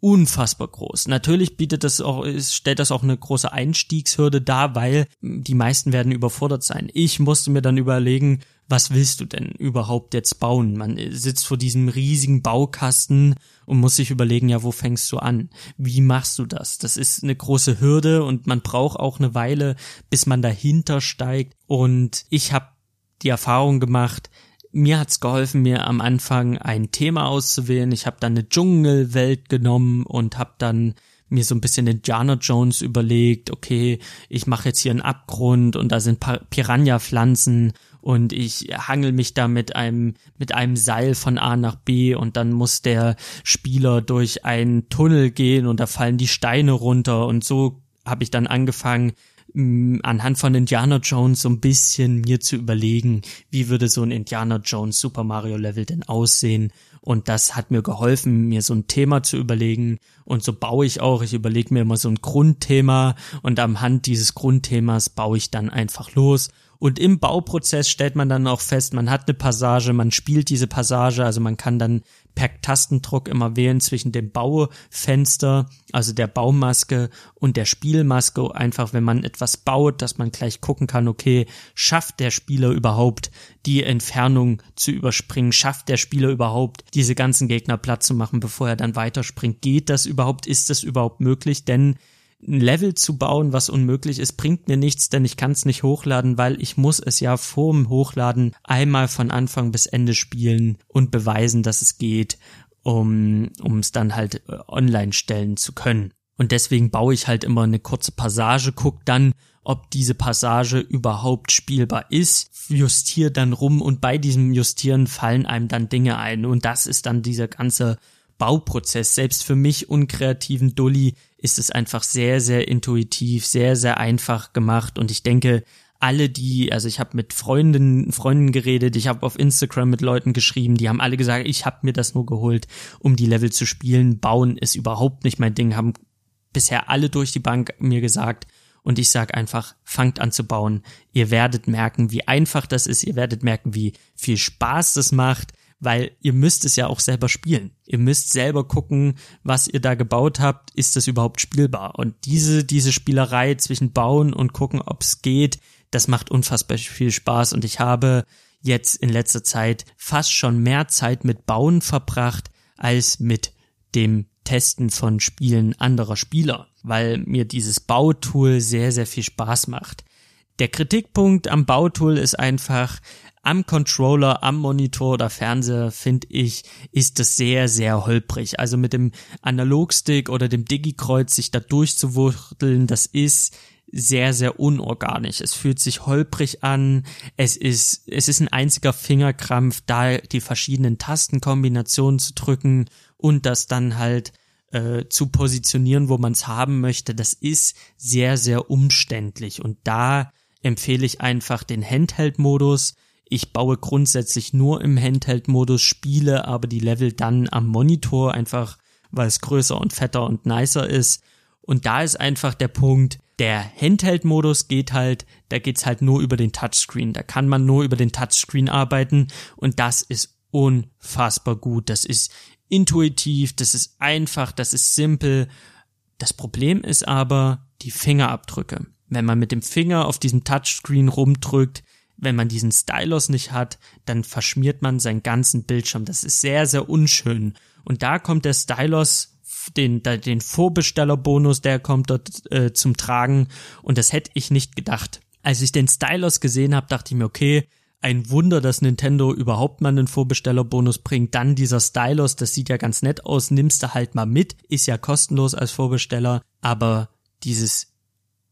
unfassbar groß. Natürlich bietet das auch, stellt das auch eine große Einstiegshürde dar, weil die meisten werden überfordert sein. Ich musste mir dann überlegen, was willst du denn überhaupt jetzt bauen? Man sitzt vor diesem riesigen Baukasten und muss sich überlegen, ja, wo fängst du an? Wie machst du das? Das ist eine große Hürde und man braucht auch eine Weile, bis man dahinter steigt. Und ich habe die Erfahrung gemacht, mir hat's geholfen, mir am Anfang ein Thema auszuwählen. Ich habe dann eine Dschungelwelt genommen und habe dann mir so ein bisschen Indiana Jones überlegt, okay, ich mache jetzt hier einen Abgrund und da sind Piranha-Pflanzen und ich hangel mich da mit einem, mit einem Seil von A nach B und dann muss der Spieler durch einen Tunnel gehen und da fallen die Steine runter und so habe ich dann angefangen, anhand von Indiana Jones so ein bisschen mir zu überlegen, wie würde so ein Indiana Jones Super Mario Level denn aussehen und das hat mir geholfen, mir so ein Thema zu überlegen. Und so baue ich auch. Ich überlege mir immer so ein Grundthema und am Hand dieses Grundthemas baue ich dann einfach los. Und im Bauprozess stellt man dann auch fest, man hat eine Passage, man spielt diese Passage, also man kann dann per Tastendruck immer wählen zwischen dem Baufenster, also der Baumaske und der Spielmaske. Einfach, wenn man etwas baut, dass man gleich gucken kann, okay, schafft der Spieler überhaupt die Entfernung zu überspringen? Schafft der Spieler überhaupt diese ganzen Gegner platt zu machen, bevor er dann weiterspringt? Geht das überhaupt? Ist das überhaupt möglich? Denn ein Level zu bauen, was unmöglich ist, bringt mir nichts, denn ich kann es nicht hochladen, weil ich muss es ja vorm Hochladen einmal von Anfang bis Ende spielen und beweisen, dass es geht, um es dann halt äh, online stellen zu können. Und deswegen baue ich halt immer eine kurze Passage, guck dann, ob diese Passage überhaupt spielbar ist, justiere dann rum und bei diesem Justieren fallen einem dann Dinge ein und das ist dann dieser ganze Bauprozess. Selbst für mich unkreativen Dulli ist es einfach sehr, sehr intuitiv, sehr, sehr einfach gemacht und ich denke, alle die, also ich habe mit Freunden, Freunden geredet, ich habe auf Instagram mit Leuten geschrieben, die haben alle gesagt, ich habe mir das nur geholt, um die Level zu spielen. Bauen ist überhaupt nicht mein Ding, haben bisher alle durch die Bank mir gesagt. Und ich sag einfach, fangt an zu bauen. Ihr werdet merken, wie einfach das ist. Ihr werdet merken, wie viel Spaß das macht weil ihr müsst es ja auch selber spielen. Ihr müsst selber gucken, was ihr da gebaut habt, ist das überhaupt spielbar? Und diese, diese Spielerei zwischen bauen und gucken, ob es geht, das macht unfassbar viel Spaß und ich habe jetzt in letzter Zeit fast schon mehr Zeit mit Bauen verbracht als mit dem Testen von Spielen anderer Spieler, weil mir dieses Bautool sehr, sehr viel Spaß macht. Der Kritikpunkt am Bautool ist einfach, am Controller, am Monitor oder Fernseher, finde ich, ist das sehr, sehr holprig. Also mit dem Analogstick oder dem Digi-Kreuz sich da durchzuwurteln, das ist sehr, sehr unorganisch. Es fühlt sich holprig an. Es ist, es ist ein einziger Fingerkrampf, da die verschiedenen Tastenkombinationen zu drücken und das dann halt äh, zu positionieren, wo man es haben möchte. Das ist sehr, sehr umständlich. Und da empfehle ich einfach den Handheld-Modus ich baue grundsätzlich nur im Handheld-Modus, spiele aber die Level dann am Monitor, einfach weil es größer und fetter und nicer ist. Und da ist einfach der Punkt, der Handheld-Modus geht halt, da geht's halt nur über den Touchscreen. Da kann man nur über den Touchscreen arbeiten und das ist unfassbar gut. Das ist intuitiv, das ist einfach, das ist simpel. Das Problem ist aber die Fingerabdrücke. Wenn man mit dem Finger auf diesem Touchscreen rumdrückt, wenn man diesen Stylus nicht hat, dann verschmiert man seinen ganzen Bildschirm. Das ist sehr, sehr unschön. Und da kommt der Stylus, den, den Vorbestellerbonus, der kommt dort äh, zum Tragen. Und das hätte ich nicht gedacht. Als ich den Stylus gesehen habe, dachte ich mir, okay, ein Wunder, dass Nintendo überhaupt mal einen Vorbestellerbonus bringt. Dann dieser Stylus, das sieht ja ganz nett aus, nimmst du halt mal mit, ist ja kostenlos als Vorbesteller, aber dieses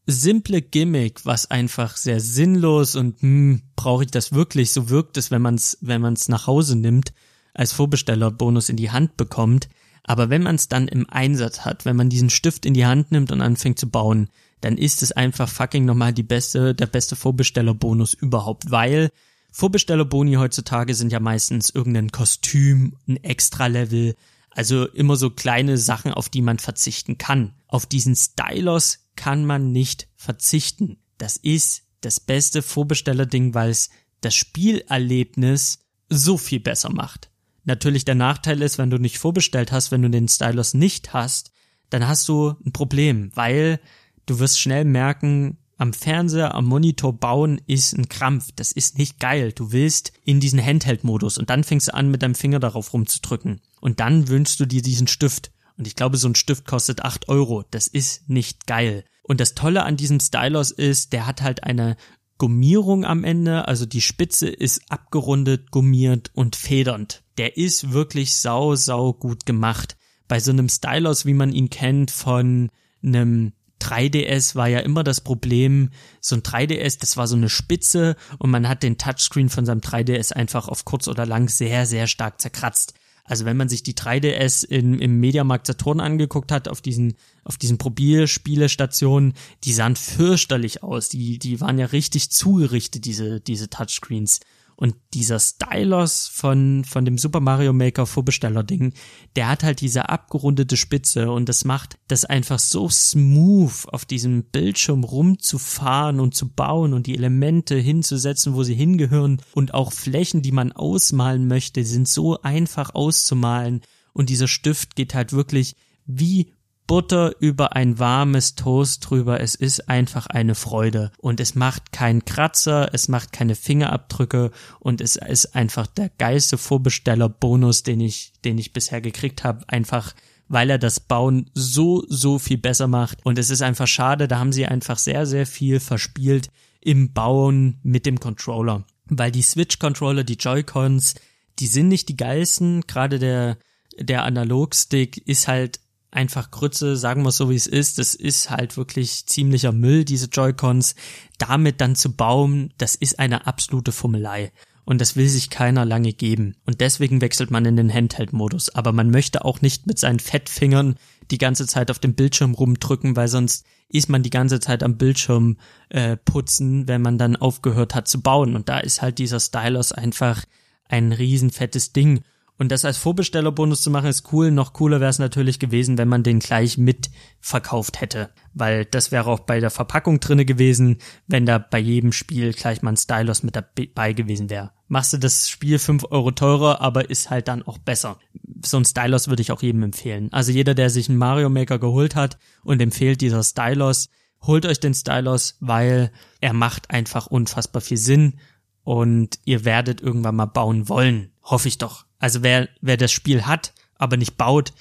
simple Gimmick, was einfach sehr sinnlos und hm, brauche ich das wirklich? So wirkt es, wenn man es wenn man's nach Hause nimmt, als Vorbestellerbonus in die Hand bekommt. Aber wenn man es dann im Einsatz hat, wenn man diesen Stift in die Hand nimmt und anfängt zu bauen, dann ist es einfach fucking nochmal die beste, der beste Vorbestellerbonus überhaupt, weil Vorbestellerboni heutzutage sind ja meistens irgendein Kostüm, ein Extra-Level, also immer so kleine Sachen, auf die man verzichten kann. Auf diesen Stylos kann man nicht verzichten. Das ist das beste Vorbestellerding, weil es das Spielerlebnis so viel besser macht. Natürlich der Nachteil ist, wenn du nicht vorbestellt hast, wenn du den Stylus nicht hast, dann hast du ein Problem, weil du wirst schnell merken, am Fernseher, am Monitor bauen ist ein Krampf. Das ist nicht geil. Du willst in diesen Handheld-Modus und dann fängst du an, mit deinem Finger darauf rumzudrücken. Und dann wünschst du dir diesen Stift. Und ich glaube, so ein Stift kostet acht Euro. Das ist nicht geil. Und das Tolle an diesem Stylus ist, der hat halt eine Gummierung am Ende, also die Spitze ist abgerundet, gummiert und federnd. Der ist wirklich sau, sau gut gemacht. Bei so einem Stylus, wie man ihn kennt von einem 3DS war ja immer das Problem, so ein 3DS, das war so eine Spitze und man hat den Touchscreen von seinem 3DS einfach auf kurz oder lang sehr, sehr stark zerkratzt. Also wenn man sich die 3DS in, im Mediamarkt Saturn angeguckt hat, auf diesen, auf diesen Probierspielestationen, die sahen fürchterlich aus. Die, die waren ja richtig zugerichtet, diese, diese Touchscreens. Und dieser Stylus von, von dem Super Mario Maker Vorbesteller-Ding, der hat halt diese abgerundete Spitze und das macht das einfach so smooth auf diesem Bildschirm rumzufahren und zu bauen und die Elemente hinzusetzen, wo sie hingehören. Und auch Flächen, die man ausmalen möchte, sind so einfach auszumalen. Und dieser Stift geht halt wirklich wie Butter über ein warmes Toast drüber. Es ist einfach eine Freude. Und es macht keinen Kratzer, es macht keine Fingerabdrücke und es ist einfach der geilste Vorbesteller-Bonus, den ich, den ich bisher gekriegt habe. Einfach weil er das Bauen so, so viel besser macht. Und es ist einfach schade, da haben sie einfach sehr, sehr viel verspielt im Bauen mit dem Controller. Weil die Switch-Controller, die Joy-Cons, die sind nicht die geilsten. Gerade der, der Analogstick ist halt einfach Grütze, sagen wir so wie es ist. Das ist halt wirklich ziemlicher Müll, diese Joy-Cons. Damit dann zu bauen, das ist eine absolute Fummelei. Und das will sich keiner lange geben. Und deswegen wechselt man in den Handheld-Modus. Aber man möchte auch nicht mit seinen Fettfingern die ganze Zeit auf dem Bildschirm rumdrücken, weil sonst ist man die ganze Zeit am Bildschirm äh, putzen, wenn man dann aufgehört hat zu bauen. Und da ist halt dieser Stylus einfach ein riesen fettes Ding. Und das als Vorbestellerbonus zu machen ist cool. Noch cooler wäre es natürlich gewesen, wenn man den gleich mit verkauft hätte. Weil das wäre auch bei der Verpackung drinne gewesen, wenn da bei jedem Spiel gleich mal ein Stylus mit dabei gewesen wäre. Machst du das Spiel fünf Euro teurer, aber ist halt dann auch besser. So ein Stylus würde ich auch jedem empfehlen. Also jeder, der sich einen Mario Maker geholt hat und empfiehlt dieser Stylus, holt euch den Stylus, weil er macht einfach unfassbar viel Sinn und ihr werdet irgendwann mal bauen wollen. Hoffe ich doch. Also wer, wer das Spiel hat, aber nicht baut,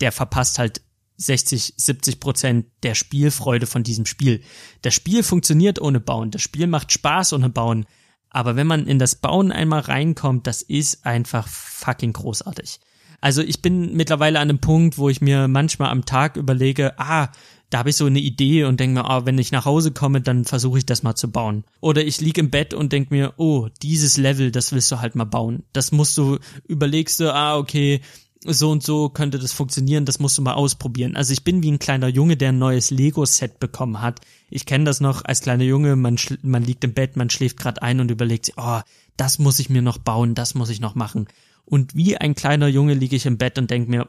der verpasst halt 60, 70 Prozent der Spielfreude von diesem Spiel. Das Spiel funktioniert ohne Bauen. Das Spiel macht Spaß ohne Bauen. Aber wenn man in das Bauen einmal reinkommt, das ist einfach fucking großartig. Also ich bin mittlerweile an einem Punkt, wo ich mir manchmal am Tag überlege, ah, da habe ich so eine Idee und denke mir, ah, wenn ich nach Hause komme, dann versuche ich das mal zu bauen. Oder ich lieg im Bett und denke mir, oh, dieses Level, das willst du halt mal bauen. Das musst du, überlegst du, ah, okay, so und so könnte das funktionieren, das musst du mal ausprobieren. Also ich bin wie ein kleiner Junge, der ein neues Lego-Set bekommen hat. Ich kenne das noch als kleiner Junge, man, man liegt im Bett, man schläft gerade ein und überlegt sich, oh, das muss ich mir noch bauen, das muss ich noch machen. Und wie ein kleiner Junge liege ich im Bett und denke mir,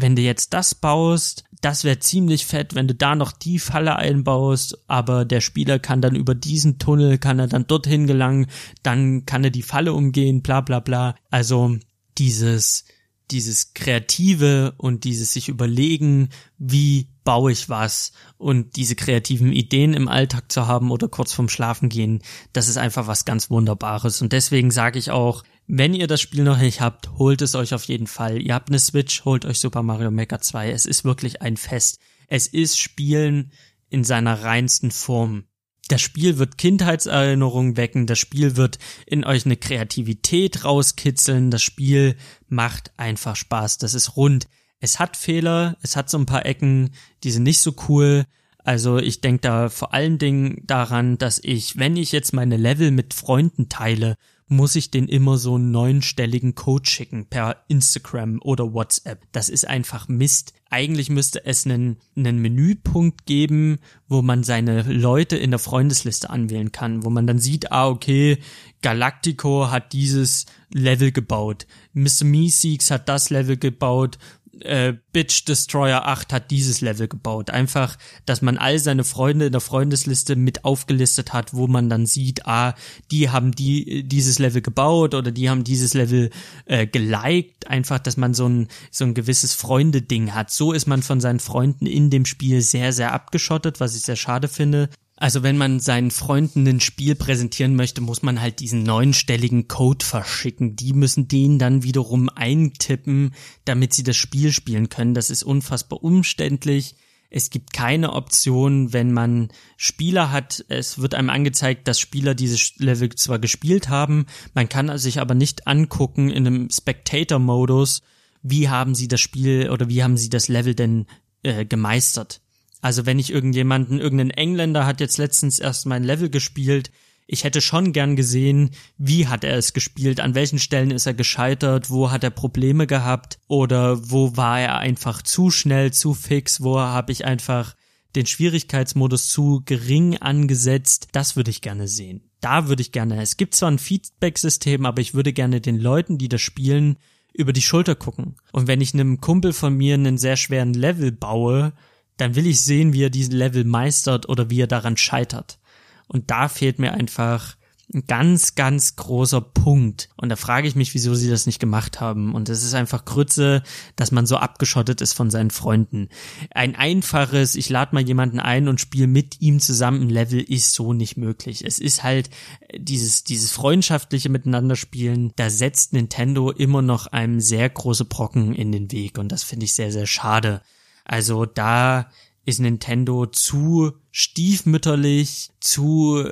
wenn du jetzt das baust, das wäre ziemlich fett, wenn du da noch die Falle einbaust, aber der Spieler kann dann über diesen Tunnel, kann er dann dorthin gelangen, dann kann er die Falle umgehen, bla bla bla. Also dieses, dieses Kreative und dieses sich überlegen, wie baue ich was und diese kreativen Ideen im Alltag zu haben oder kurz vorm Schlafen gehen, das ist einfach was ganz Wunderbares. Und deswegen sage ich auch, wenn ihr das Spiel noch nicht habt, holt es euch auf jeden Fall. Ihr habt eine Switch, holt euch Super Mario Maker 2. Es ist wirklich ein Fest. Es ist Spielen in seiner reinsten Form. Das Spiel wird Kindheitserinnerungen wecken, das Spiel wird in euch eine Kreativität rauskitzeln, das Spiel macht einfach Spaß, das ist rund. Es hat Fehler, es hat so ein paar Ecken, die sind nicht so cool. Also ich denke da vor allen Dingen daran, dass ich, wenn ich jetzt meine Level mit Freunden teile muss ich den immer so einen neunstelligen Code schicken per Instagram oder WhatsApp. Das ist einfach Mist. Eigentlich müsste es einen, einen Menüpunkt geben, wo man seine Leute in der Freundesliste anwählen kann, wo man dann sieht, ah, okay, Galactico hat dieses Level gebaut, Mr. Meeseeks hat das Level gebaut äh, Bitch Destroyer 8 hat dieses Level gebaut. Einfach, dass man all seine Freunde in der Freundesliste mit aufgelistet hat, wo man dann sieht, ah, die haben die dieses Level gebaut oder die haben dieses Level äh, geliked. Einfach, dass man so ein so ein gewisses Freunde-Ding hat. So ist man von seinen Freunden in dem Spiel sehr sehr abgeschottet, was ich sehr schade finde. Also wenn man seinen Freunden ein Spiel präsentieren möchte, muss man halt diesen neunstelligen Code verschicken. Die müssen den dann wiederum eintippen, damit sie das Spiel spielen können. Das ist unfassbar umständlich. Es gibt keine Option, wenn man Spieler hat. Es wird einem angezeigt, dass Spieler dieses Level zwar gespielt haben, man kann sich aber nicht angucken in einem Spectator-Modus, wie haben sie das Spiel oder wie haben sie das Level denn äh, gemeistert. Also wenn ich irgendjemanden, irgendein Engländer hat jetzt letztens erst mein Level gespielt, ich hätte schon gern gesehen, wie hat er es gespielt, an welchen Stellen ist er gescheitert, wo hat er Probleme gehabt oder wo war er einfach zu schnell, zu fix, wo habe ich einfach den Schwierigkeitsmodus zu gering angesetzt. Das würde ich gerne sehen. da würde ich gerne, es gibt zwar ein Feedback-System, aber ich würde gerne den Leuten, die das spielen, über die Schulter gucken. Und wenn ich einem Kumpel von mir einen sehr schweren Level baue, dann will ich sehen, wie er diesen Level meistert oder wie er daran scheitert. Und da fehlt mir einfach ein ganz, ganz großer Punkt. Und da frage ich mich, wieso sie das nicht gemacht haben. Und es ist einfach Grütze, dass man so abgeschottet ist von seinen Freunden. Ein einfaches, ich lade mal jemanden ein und spiele mit ihm zusammen ein Level ist so nicht möglich. Es ist halt dieses, dieses freundschaftliche Miteinander spielen, da setzt Nintendo immer noch einem sehr große Brocken in den Weg. Und das finde ich sehr, sehr schade. Also da ist Nintendo zu stiefmütterlich, zu,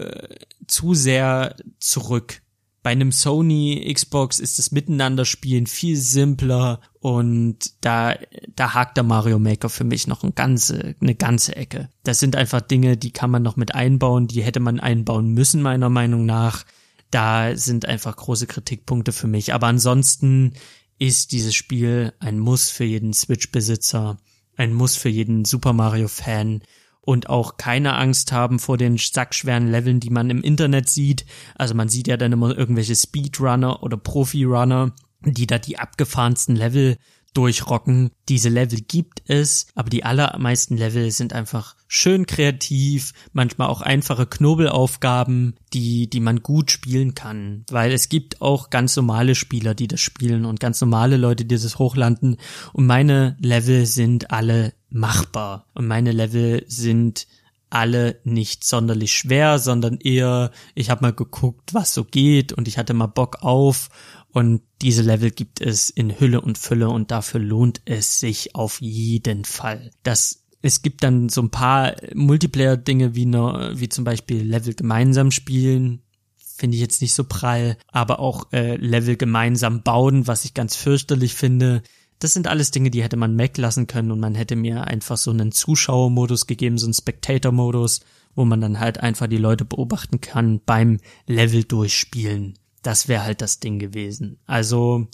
zu sehr zurück. Bei einem Sony Xbox ist das Miteinanderspielen viel simpler und da, da hakt der Mario Maker für mich noch eine ganze, eine ganze Ecke. Das sind einfach Dinge, die kann man noch mit einbauen, die hätte man einbauen müssen, meiner Meinung nach. Da sind einfach große Kritikpunkte für mich. Aber ansonsten ist dieses Spiel ein Muss für jeden Switch-Besitzer ein Muss für jeden Super Mario-Fan und auch keine Angst haben vor den sackschweren Leveln, die man im Internet sieht. Also man sieht ja dann immer irgendwelche Speedrunner oder Profi-Runner, die da die abgefahrensten Level durchrocken. Diese Level gibt es, aber die allermeisten Level sind einfach schön kreativ, manchmal auch einfache Knobelaufgaben, die, die man gut spielen kann. Weil es gibt auch ganz normale Spieler, die das spielen und ganz normale Leute, die das hochlanden. Und meine Level sind alle machbar. Und meine Level sind alle nicht sonderlich schwer, sondern eher, ich habe mal geguckt, was so geht und ich hatte mal Bock auf und diese Level gibt es in Hülle und Fülle und dafür lohnt es sich auf jeden Fall. Das es gibt dann so ein paar Multiplayer-Dinge wie, ne, wie zum Beispiel Level gemeinsam spielen, finde ich jetzt nicht so prall, aber auch äh, Level gemeinsam bauen, was ich ganz fürchterlich finde. Das sind alles Dinge, die hätte man weglassen können und man hätte mir einfach so einen Zuschauermodus gegeben, so einen Spectator-Modus, wo man dann halt einfach die Leute beobachten kann beim Level durchspielen das wäre halt das Ding gewesen. Also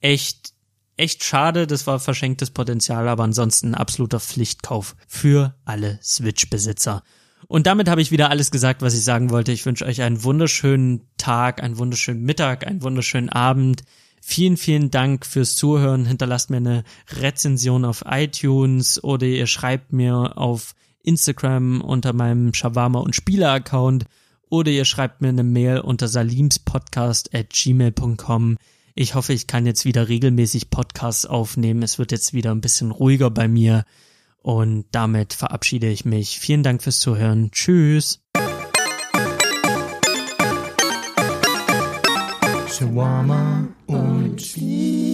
echt, echt schade, das war verschenktes Potenzial, aber ansonsten absoluter Pflichtkauf für alle Switch-Besitzer. Und damit habe ich wieder alles gesagt, was ich sagen wollte. Ich wünsche euch einen wunderschönen Tag, einen wunderschönen Mittag, einen wunderschönen Abend. Vielen, vielen Dank fürs Zuhören. Hinterlasst mir eine Rezension auf iTunes oder ihr schreibt mir auf Instagram unter meinem Shawarma und Spieler Account oder ihr schreibt mir eine Mail unter salimspodcast at gmail.com. Ich hoffe, ich kann jetzt wieder regelmäßig Podcasts aufnehmen. Es wird jetzt wieder ein bisschen ruhiger bei mir. Und damit verabschiede ich mich. Vielen Dank fürs Zuhören. Tschüss. Shawarma und Chili.